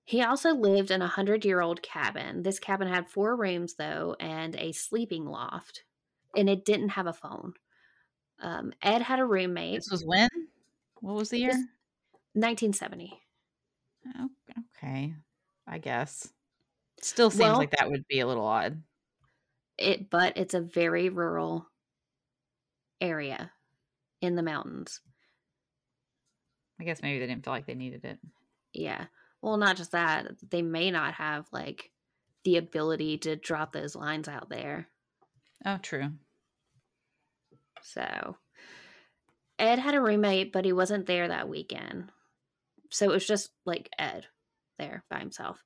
Speaker 1: He also lived in a 100-year-old cabin. This cabin had four rooms though and a sleeping loft, and it didn't have a phone. Um, Ed had a roommate.
Speaker 2: This was when? What was the year?
Speaker 1: 1970.
Speaker 2: Oh, okay. I guess. Still seems
Speaker 1: Well-
Speaker 2: like that would be a little odd.
Speaker 1: It but it's a very rural area in the mountains.
Speaker 2: I guess maybe they didn't feel like they needed it.
Speaker 1: Yeah. Well, not just that, they may not have like the ability to drop those lines out there.
Speaker 2: Oh, true.
Speaker 1: So Ed had a roommate, but he wasn't there that weekend. So it was just like Ed there by himself.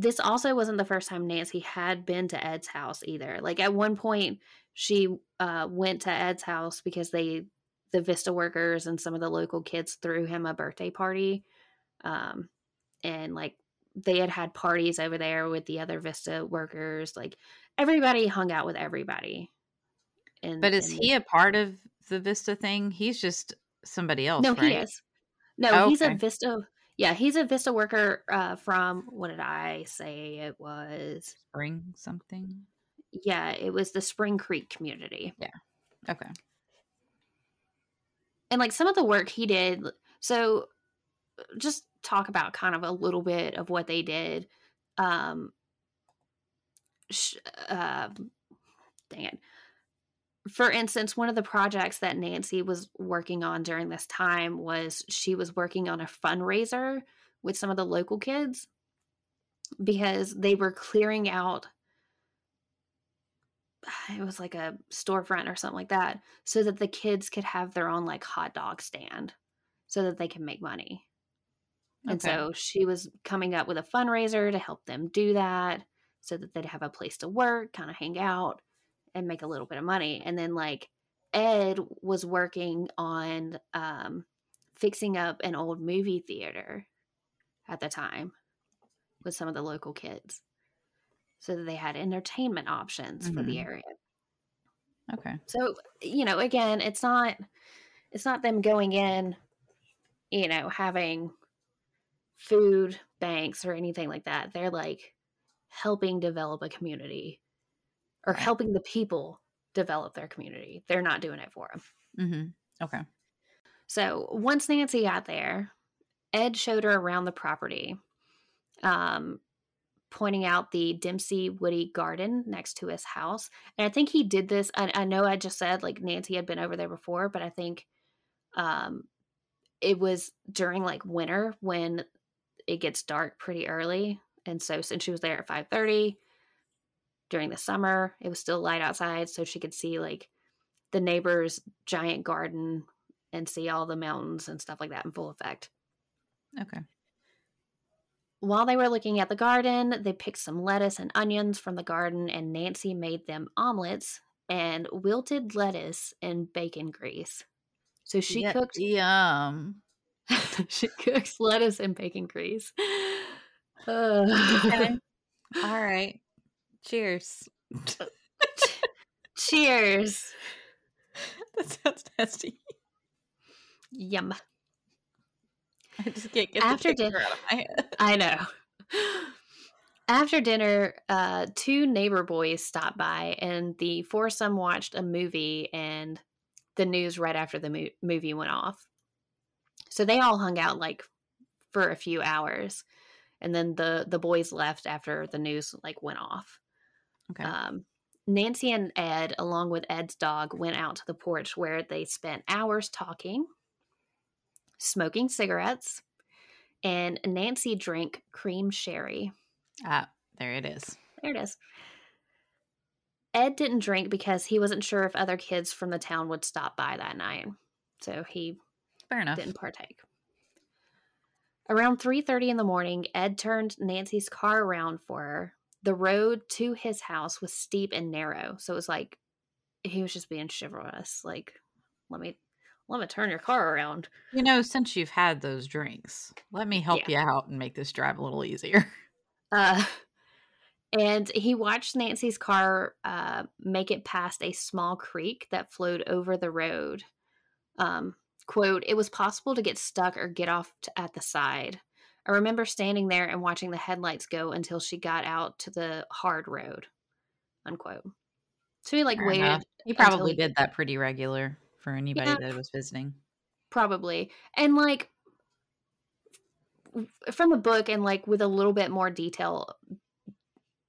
Speaker 1: This also wasn't the first time Nancy had been to Ed's house either. Like at one point, she uh, went to Ed's house because they, the Vista workers and some of the local kids threw him a birthday party. Um, and like they had had parties over there with the other Vista workers. Like everybody hung out with everybody. And,
Speaker 2: But is
Speaker 1: and-
Speaker 2: he a part of the Vista thing? He's just somebody else,
Speaker 1: no,
Speaker 2: right?
Speaker 1: he is. No,
Speaker 2: Oh,
Speaker 1: he's a. Vista. Yeah, he's a Vista worker uh, from what did I say? It was
Speaker 2: Spring something.
Speaker 1: yeah, it was the Spring Creek community, Yeah.
Speaker 2: Okay.
Speaker 1: and like some of the work he did. So, just talk about kind of a little bit of what they did. Um, sh- uh, dang it. For instance, one of the projects that Nancy was working on during this time was she was working on a fundraiser with some of the local kids because they were clearing out [SIGHS] it was like a storefront or something like that so that the kids could have their own like hot dog stand so that they can make money. And so she was coming up with a fundraiser to help them do that so that they'd have a place to work, kind of hang out and make a little bit of money. And then like Ed was working on um fixing up an old movie theater at the time with some of the local kids so that they had entertainment options for the
Speaker 2: Mhm.
Speaker 1: area.
Speaker 2: Okay.
Speaker 1: So, you know, again, it's not it's not them going in, you know, having food banks or anything like that. They're like helping develop a community or helping the people develop their community. They're not doing it for them.
Speaker 2: Mm-hmm. Okay.
Speaker 1: So once Nancy got there, Ed showed her around the property, um, pointing out the Dempsey Woody garden next to his house. And I think he did this. I, I know I just said like Nancy had been over there before, but I think um, it was during like winter when it gets dark pretty early. And so since she was there at 5:30 during the summer, it was still light outside so she could see like the neighbor's giant garden and see all the mountains and stuff like that in full effect.
Speaker 2: Okay.
Speaker 1: While they were looking at the garden, they picked some lettuce and onions from the garden, and Nancy made them omelets and wilted lettuce and bacon grease. So she
Speaker 2: Yeah,
Speaker 1: cooked
Speaker 2: Yum. [LAUGHS]
Speaker 1: she cooks lettuce and bacon grease. Uh,
Speaker 2: Okay. [LAUGHS] All right. Cheers.
Speaker 1: cheers. [LAUGHS]
Speaker 2: that sounds nasty.
Speaker 1: Yum.
Speaker 2: I just can't get
Speaker 1: After dinner-
Speaker 2: out of my head.
Speaker 1: I know. After dinner, uh, two neighbor boys stopped by, and the foursome watched a movie and the news right after the mo- movie went off. So they all hung out like for a few hours, and then the the boys left after the news like went off.
Speaker 2: Okay.
Speaker 1: Um, Nancy and Ed, along with Ed's dog, went out to the porch where they spent hours talking, smoking cigarettes, and Nancy drank cream sherry.
Speaker 2: ah, there it is.
Speaker 1: There it is. Ed didn't drink because he wasn't sure if other kids from the town would stop by that night. So he
Speaker 2: Fair enough.
Speaker 1: didn't partake. Around 3:30 in the morning, Ed turned Nancy's car around for her. The road to his house was steep and narrow, so it was like he was just being chivalrous. Like, let me let me turn your car around.
Speaker 2: You know, since you've had those drinks, let me help yeah. you out and make this drive a little easier. [LAUGHS]
Speaker 1: Uh, and he watched Nancy's car uh, make it past a small creek that flowed over the road. Um, quote, it was possible to get stuck or get off at the side. I remember standing there and watching the headlights go until she got out to the hard road. Unquote. So he like Fair waited. Enough.
Speaker 2: He probably did that pretty regular for anybody yeah, that was visiting.
Speaker 1: Probably. And like from the book and like with a little bit more detail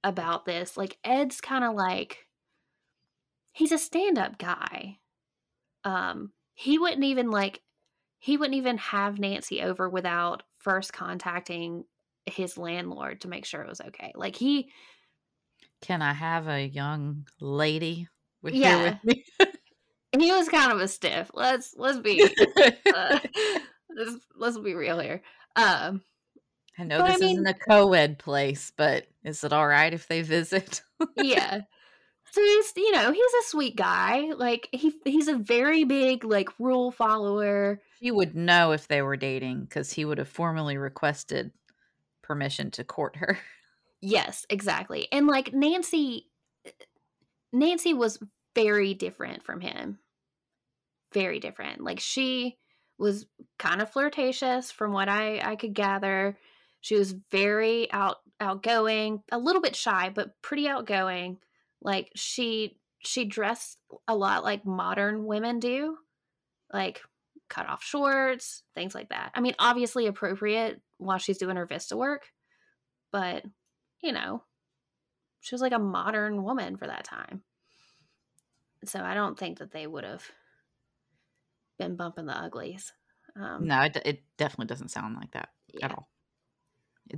Speaker 1: about this, like Ed's kind of like he's a stand-up guy. Um he wouldn't even like he wouldn't even have Nancy over without first contacting his landlord to make sure it was okay. Like he
Speaker 2: Can I have a young lady with yeah. with me? [LAUGHS]
Speaker 1: he was kind of a stiff. Let's let's be uh, [LAUGHS] let's, let's be real here. Um
Speaker 2: I know this I mean, isn't a co-ed place, but is it all right if they visit? [LAUGHS]
Speaker 1: yeah. So he's, you know, he's a sweet guy. Like he he's a very big like rule follower.
Speaker 2: He would know if they were dating cuz he would have formally requested permission to court her. [LAUGHS]
Speaker 1: Yes, exactly. And like Nancy Nancy was very different from him. Very different. Like she was kind of flirtatious from what I I could gather. She was very out outgoing, a little bit shy, but pretty outgoing. Like she she dressed a lot like modern women do. Like cut off shorts, things like that. I mean, obviously appropriate while she's doing her Vista work, but you know, she was like a modern woman for that time. So I don't think that they would have been bumping the uglies.
Speaker 2: Um, no, it, it, definitely doesn't sound like that yeah. at all.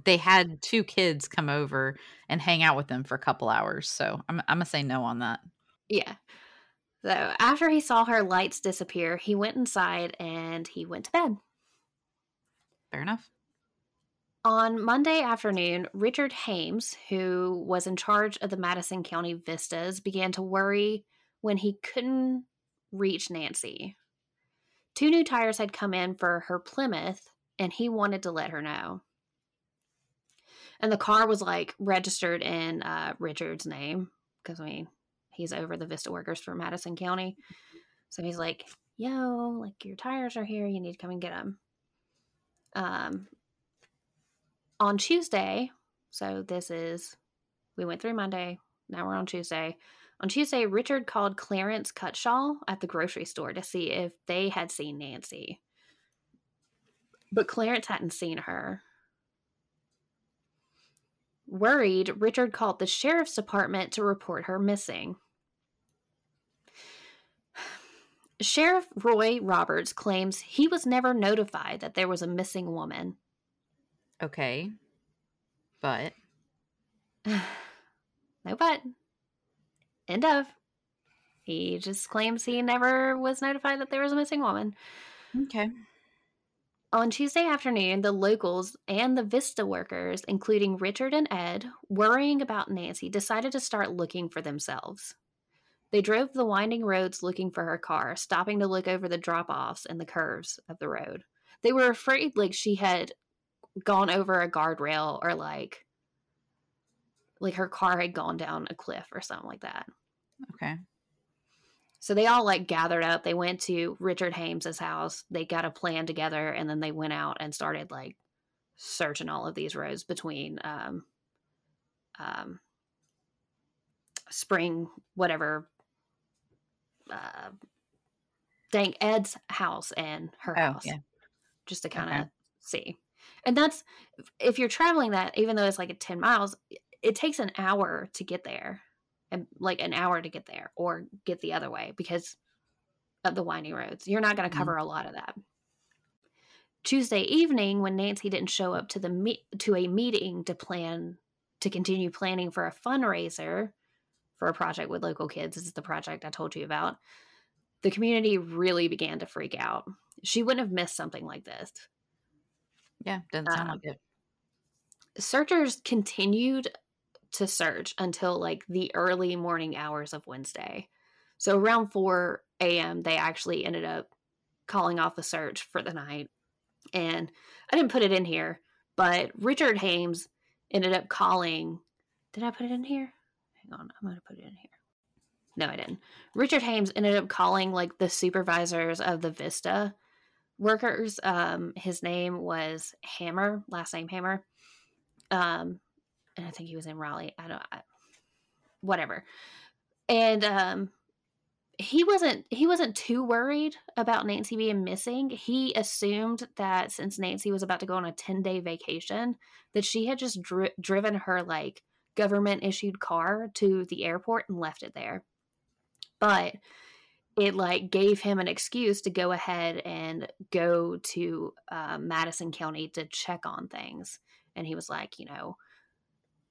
Speaker 2: They had two kids come over and hang out with them for a couple hours, so I'm I'm gonna say no on that.
Speaker 1: Yeah. So after he saw her lights disappear, he went inside and he went to bed.
Speaker 2: Fair enough.
Speaker 1: On Monday afternoon, Richard Hames, who was in charge of the Madison County Vistas, began to worry when he couldn't reach Nancy. Two new tires had come in for her Plymouth, and he wanted to let her know. And the car was like registered in uh, Richard's name because I mean he's over the Vista workers for Madison County. So he's like, "Yo, like your tires are here. You need to come and get them." Um, on Tuesday, so this is we went through Monday. Now we're on Tuesday. On Tuesday, Richard called Clarence Cutshaw at the grocery store to see if they had seen Nancy. But Clarence hadn't seen her. Worried, Richard called the sheriff's department to report her missing. [SIGHS] Sheriff Roy Roberts claims he was never notified that there was a missing woman.
Speaker 2: Okay. But. [SIGHS]
Speaker 1: no, but. End of. He just claims he never was notified that there was a missing woman.
Speaker 2: Okay.
Speaker 1: On Tuesday afternoon, the locals and the Vista workers, including Richard and Ed, worrying about Nancy, decided to start looking for themselves. They drove the winding roads looking for her car, stopping to look over the drop offs and the curves of the road. They were afraid like she had gone over a guardrail or like like her car had gone down a cliff or something like that.
Speaker 2: Okay.
Speaker 1: So they all like gathered up. They went to Richard Hames's house. They got a plan together and then they went out and started like searching all of these roads between um um spring whatever uh dang Ed's house and her oh, house. Yeah. Just to kind of okay. see. And that's if you're traveling that, even though it's like a 10 miles, it takes an hour to get there and like an hour to get there or get the other way because of the winding roads. You're not going to mm-hmm. cover mm-hmm. a lot of that. Tuesday evening, when Nancy didn't show up to the me- to a meeting to plan to continue planning for a fundraiser for a project with local kids, this is the project I told you about. The community really began to freak out. She wouldn't have missed something like this.
Speaker 2: Yeah, doesn't sound um, like it.
Speaker 1: Searchers continued to search until like the early morning hours of Wednesday. So around 4 a.m., they actually ended up calling off the search for the night. And I didn't put it in here, but Richard Hames ended up calling. Did I put it in here? Hang on, I'm going to put it in here. No, I didn't. Richard Hames ended up calling like the supervisors of the Vista workers. Um, his name was Hammer, last name Hammer. Um, and I think he was in Raleigh. I don't, I, whatever. And um, he wasn't he wasn't too worried about Nancy being missing. He assumed that since Nancy was about to go on a 10-day vacation, that she had just dri- driven her like government issued car to the airport and left it there. But it like gave him an excuse to go ahead and go to uh, Madison County to check on things. And he was like, you know,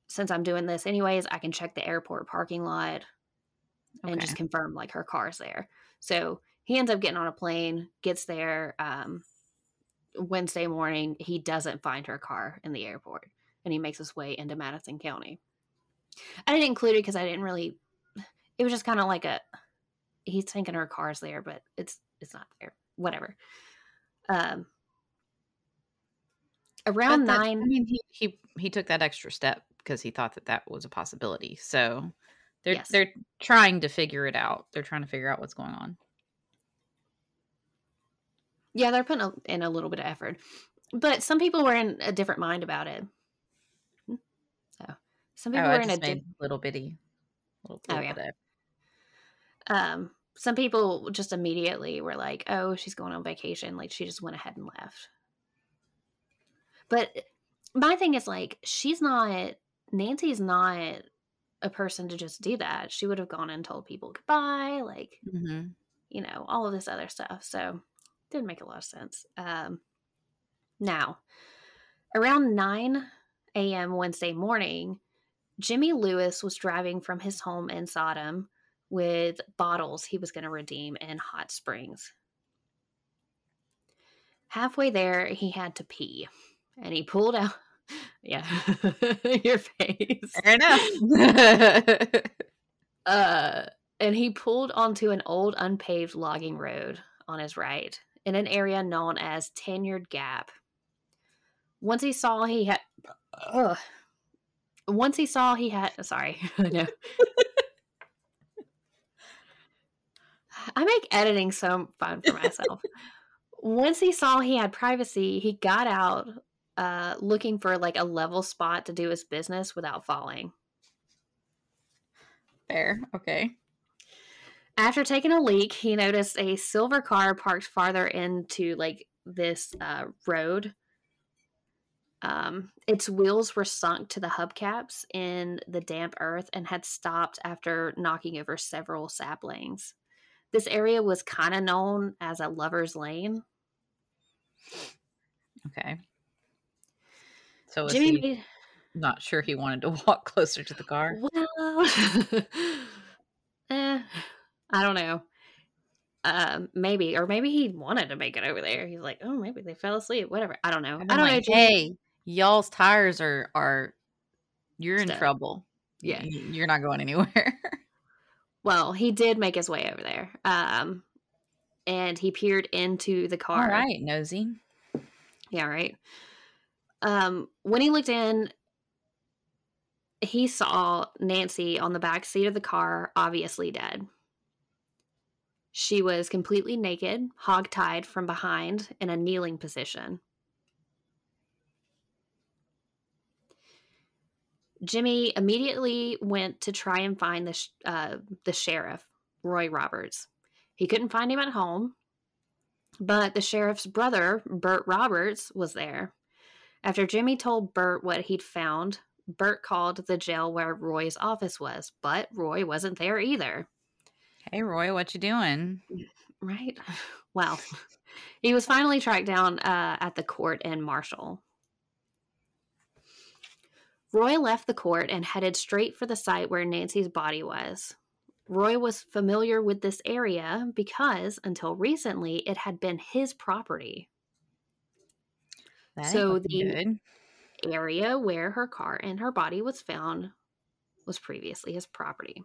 Speaker 1: since I'm doing this anyways, I can check the airport parking lot okay. and just confirm like her car's there. So he ends up getting on a plane, gets there um, Wednesday morning. He doesn't find her car in the airport, and he makes his way into Madison County. I didn't include it because I didn't really. It was just kind of like a. He's thinking her car's there, but it's it's not there. Whatever. Um. Around
Speaker 2: that,
Speaker 1: nine.
Speaker 2: I mean, he he he took that extra step because he thought that that was a possibility. So they're yes. they're trying to figure it out. They're trying to figure out what's going on.
Speaker 1: Yeah, they're putting in a little bit of effort, but some people were in a different mind about it. Hmm. So some people oh, were in a di-
Speaker 2: little bitty.
Speaker 1: Little, little oh yeah. Um, some people just immediately were like, "Oh, she's going on vacation." Like she just went ahead and left. But my thing is like, she's not. Nancy's not a person to just do that. She would have gone and told people goodbye, like, mm-hmm. you know, all of this other stuff. So didn't make a lot of sense. Um, now, around 9 a.m. Wednesday morning, Jimmy Lewis was driving from his home in Sodom with bottles he was going to redeem in Hot Springs. Halfway there, he had to pee, and he pulled out yeah. [LAUGHS] Your face.
Speaker 2: Fair enough. [LAUGHS]
Speaker 1: uh and he pulled onto an old unpaved logging road on his right in an area known as Tanyard Gap. Once he saw he had ugh, once he saw he had sorry, [LAUGHS] I know. I make editing so fun for myself. Once he saw he had privacy, he got out uh, looking for like a level spot to do his business without falling.
Speaker 2: Fair. Okay.
Speaker 1: After taking a leak, he noticed a silver car parked farther into like this uh, road. Um, its wheels were sunk to the hubcaps in the damp earth and had stopped after knocking over several saplings. This area was kind of known as a lover's lane.
Speaker 2: Okay. So Jimmy he not sure he wanted to [LAUGHS] walk closer to the car?
Speaker 1: Well, [LAUGHS] eh, I don't know. Um, maybe, or maybe he wanted to make it over there. He's like, oh, maybe they fell asleep. Whatever. I don't know. I don't
Speaker 2: like, know. Hey, y'all's tires are are you're in trouble.
Speaker 1: Yeah,
Speaker 2: you're not going [LAUGHS] anywhere.
Speaker 1: well, he did make his way over there. Um, and he peered into the car.
Speaker 2: All right, nosy.
Speaker 1: Yeah, right. Um, when he looked in, he saw Nancy on the back seat of the car, obviously dead. She was completely naked, hog-tied from behind in a kneeling position. Jimmy immediately went to try and find the sh- uh, the sheriff, Roy Roberts. He couldn't find him at home, but the sheriff's brother, Bert Roberts, was there. After Jimmy told Bert what he'd found, Bert called the jail where Roy's office was, but Roy wasn't there either.
Speaker 2: Hey Roy, what you doing? [LAUGHS]
Speaker 1: Right. Well, he was finally tracked down uh, at the court in Marshall. Roy left the court and headed straight for the site where Nancy's body was. Roy was familiar with this area because, until recently, it had been his property. That so the good. area where her car and her body was found was previously his property.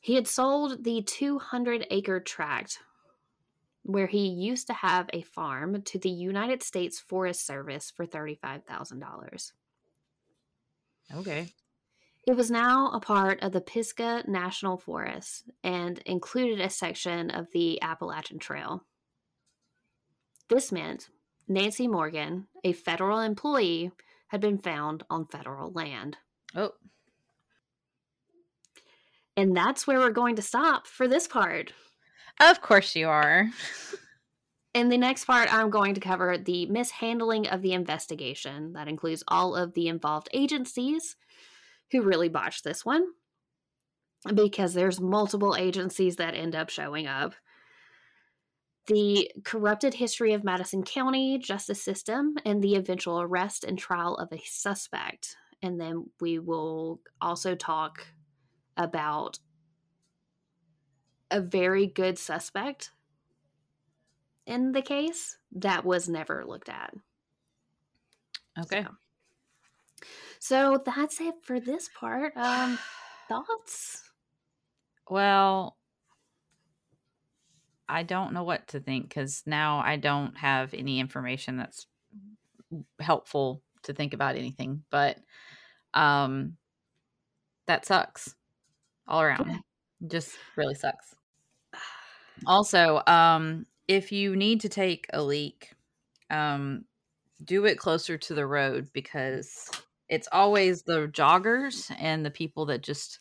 Speaker 1: He had sold the 200 acre tract where he used to have a farm to the United States Forest Service for $35,000.
Speaker 2: Okay.
Speaker 1: It was now a part of the Pisgah National Forest and included a section of the Appalachian Trail. This meant Nancy Morgan, a federal employee, had been found on federal land.
Speaker 2: Oh.
Speaker 1: And that's where we're going to stop for this part.
Speaker 2: Of course you are. [LAUGHS]
Speaker 1: In the next part, I'm going to cover the mishandling of the investigation. That includes all of the involved agencies who really botched this one because there's multiple agencies that end up showing up. The corrupted history of Madison County justice system and the eventual arrest and trial of a suspect. And then we will also talk about a very good suspect in the case that was never looked at.
Speaker 2: Okay.
Speaker 1: So, so that's it for this part. Um, [SIGHS] thoughts?
Speaker 2: Well, I don't know what to think because now I don't have any information that's helpful to think about anything. But um, that sucks all around.
Speaker 1: Yeah.
Speaker 2: Just really sucks. Also, um, if you need to take a leak, um, do it closer to the road because it's always the joggers and the people that just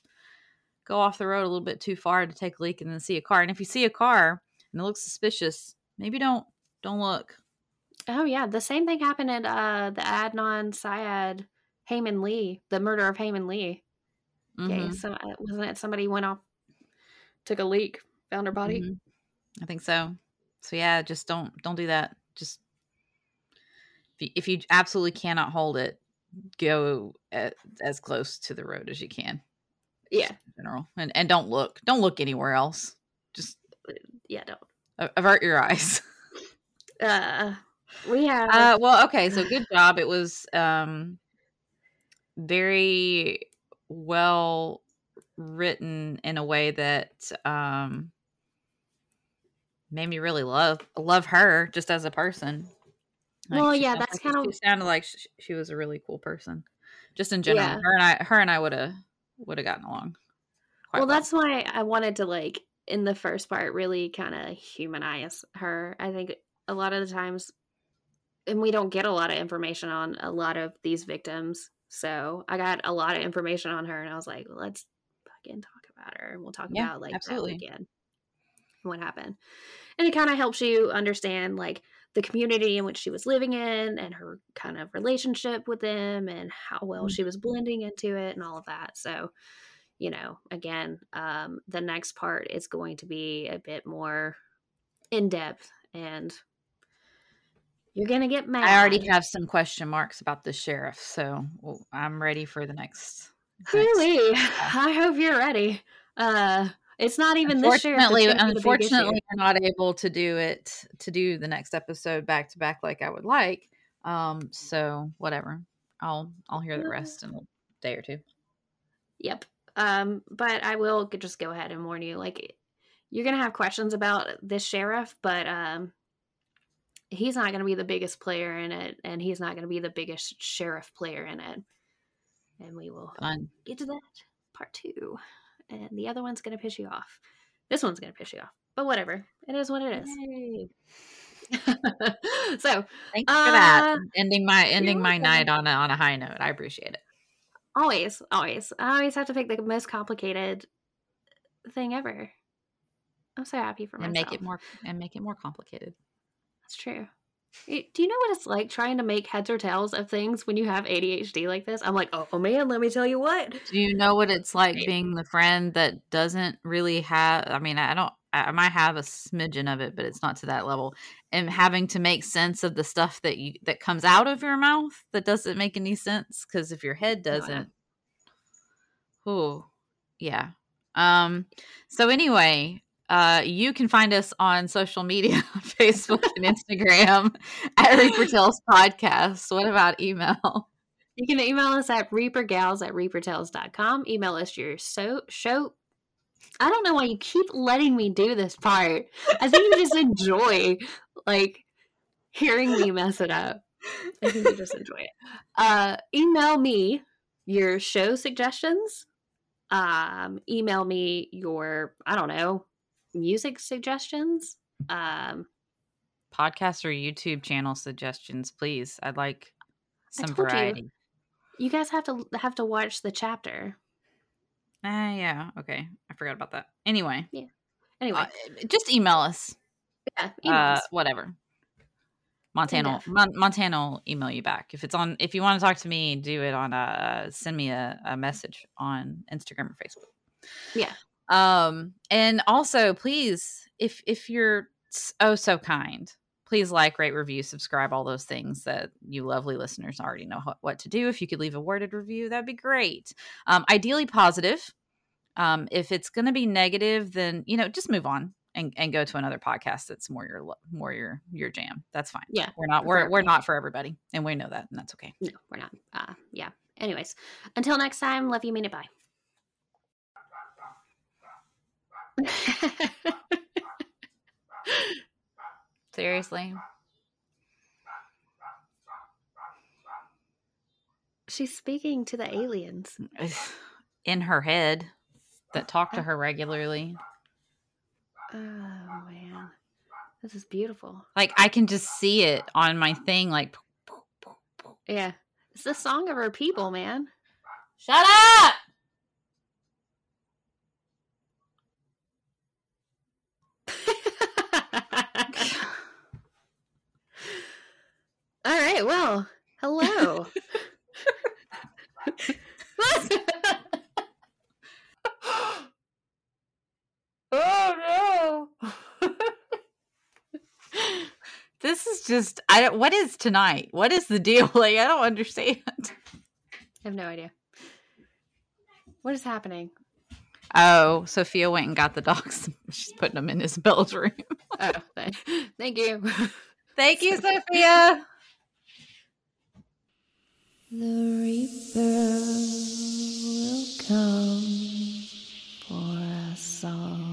Speaker 2: go off the road a little bit too far to take a leak and then see a car. And if you see a car and it looks suspicious, maybe don't don't look.
Speaker 1: Oh yeah, the same thing happened at uh, the Adnan Syed Hae Min Lee, the murder of Hae Min Lee. Okay,
Speaker 2: Mhm,
Speaker 1: so uh, wasn't it somebody went off, took a leak, found her body?
Speaker 2: mhm. I think so. So yeah, just don't don't do that. Just if you, if you absolutely cannot hold it, go a as close to the road as you can.
Speaker 1: Yeah,
Speaker 2: in general, and and don't look don't look anywhere else.
Speaker 1: Yeah, don't.
Speaker 2: avert your eyes. [LAUGHS]
Speaker 1: Uh, we have.
Speaker 2: Uh, well, okay, so good job. It was um very well written in a way that um made me really love love her just as a person.
Speaker 1: Well, yeah, that's
Speaker 2: like-
Speaker 1: kinda-
Speaker 2: sounded like sh- she was a really cool person. Just in general,
Speaker 1: Yeah.
Speaker 2: her and I, her and I would have would have gotten along. quite
Speaker 1: well, that's why I wanted to like in the first part really kind of humanize her. I think a lot of the times, and we don't get a lot of information on a lot of these victims. So I got a lot of information on her, and I was like, let's fucking talk about her, and we'll talk
Speaker 2: Yeah,
Speaker 1: about like
Speaker 2: absolutely.
Speaker 1: that weekend, what happened, and it kind of helps you understand like the community in which she was living in and her kind of relationship with them and how well mm. she was blending into it and all of that. So you know, again, um, the next part is going to be a bit more in depth, and you're gonna get mad.
Speaker 2: I already have some question marks about the sheriff, so I'm ready for the next. next- [LAUGHS]
Speaker 1: Really, I hope you're ready. Uh, it's not even this sheriff.
Speaker 2: Unfortunately,
Speaker 1: gonna be the big issue.
Speaker 2: unfortunately, we're not able to do it to do the next episode back to back like I would like. Um, so whatever. I'll I'll hear the rest in a day or two.
Speaker 1: Yep. Um, but I will just go ahead and warn you, like, you're gonna have questions about this sheriff, but um, he's not gonna be the biggest player in it, and he's not gonna be the biggest sheriff player in it. And we will
Speaker 2: Fun.
Speaker 1: get to that part two. And the other one's gonna piss you off. This one's gonna piss you off. But whatever. It is what it is. [LAUGHS] so
Speaker 2: Thanks for that.
Speaker 1: Uh,
Speaker 2: Ending my ending my
Speaker 1: welcome.
Speaker 2: night on a on a high note. I appreciate it.
Speaker 1: Always, always. I always have to pick the most complicated thing ever. I'm so happy for
Speaker 2: And
Speaker 1: myself.
Speaker 2: make it more and make it more complicated.
Speaker 1: That's true. Do you know what it's like trying to make heads or tails of things when you have ADHD like this? I'm like, oh man, let me tell you what.
Speaker 2: Do you know what it's like being the friend that doesn't really have? I mean, I don't. I might have a smidgen of it, but it's not to that level. And having to make sense of the stuff that you that comes out of your mouth that doesn't make any sense because if your head
Speaker 1: No, I know.
Speaker 2: doesn't, oh, yeah. Um. So anyway, uh, you can find us on social media, [LAUGHS] Facebook and [LAUGHS] Instagram at Reaper Tales Podcast. What about email?
Speaker 1: You can email us at reapergals at reapertales.com. Email us your so show. I don't know why you keep letting me do this part. I think you just enjoy like hearing me mess it up. I think you just enjoy it. Uh, email me your show suggestions. Um, email me your I don't know music suggestions. Um,
Speaker 2: Podcast or YouTube channel suggestions, please. I'd like some
Speaker 1: told you.
Speaker 2: variety.
Speaker 1: you guys have to have to watch the chapter.
Speaker 2: Ah, yeah. Okay. I forgot about that. Anyway, Yeah.
Speaker 1: Anyway,
Speaker 2: uh, just email us.
Speaker 1: yeah, emails.
Speaker 2: Uh, whatever. Montana. Mon- Montana will email you back if it's on. If you want to talk to me, do it on. Uh, send me a, a message on Instagram or Facebook.
Speaker 1: Yeah.
Speaker 2: Um, and also, please, if if you're oh so kind, please like, rate, review, subscribe, all those things that you lovely listeners already know what, to do. If you could leave a worded review, that'd be great. Um, ideally positive. Um, if it's going to be negative, then you know just move on and, and go to another podcast that's more your more your your jam. That's fine.
Speaker 1: yeah,
Speaker 2: We're not
Speaker 1: For
Speaker 2: we're we're
Speaker 1: everybody.
Speaker 2: not for everybody, and we know that, and that's okay.
Speaker 1: no, we're not. Uh, yeah. Anyways, until next time, love you, mean it, bye. [LAUGHS]
Speaker 2: Seriously,
Speaker 1: She's speaking to the aliens. [SIGHS]
Speaker 2: in her head that talk to oh. her regularly.
Speaker 1: Oh man, this is beautiful.
Speaker 2: Like I can just see it on my thing. Like,
Speaker 1: Yeah, it's the song of her people, man.
Speaker 2: shut up.
Speaker 1: All right. Well, hello. [LAUGHS]
Speaker 2: oh no. [LAUGHS] this is just I don't what is tonight? What is the deal? [LAUGHS] Like I don't understand.
Speaker 1: I have no idea. What is happening?
Speaker 2: Oh, Sophia went and got the dogs. She's putting them in Isabel's room.
Speaker 1: Oh, thank you.
Speaker 2: Thank you, Sophia.
Speaker 1: The Reaper will come for us all.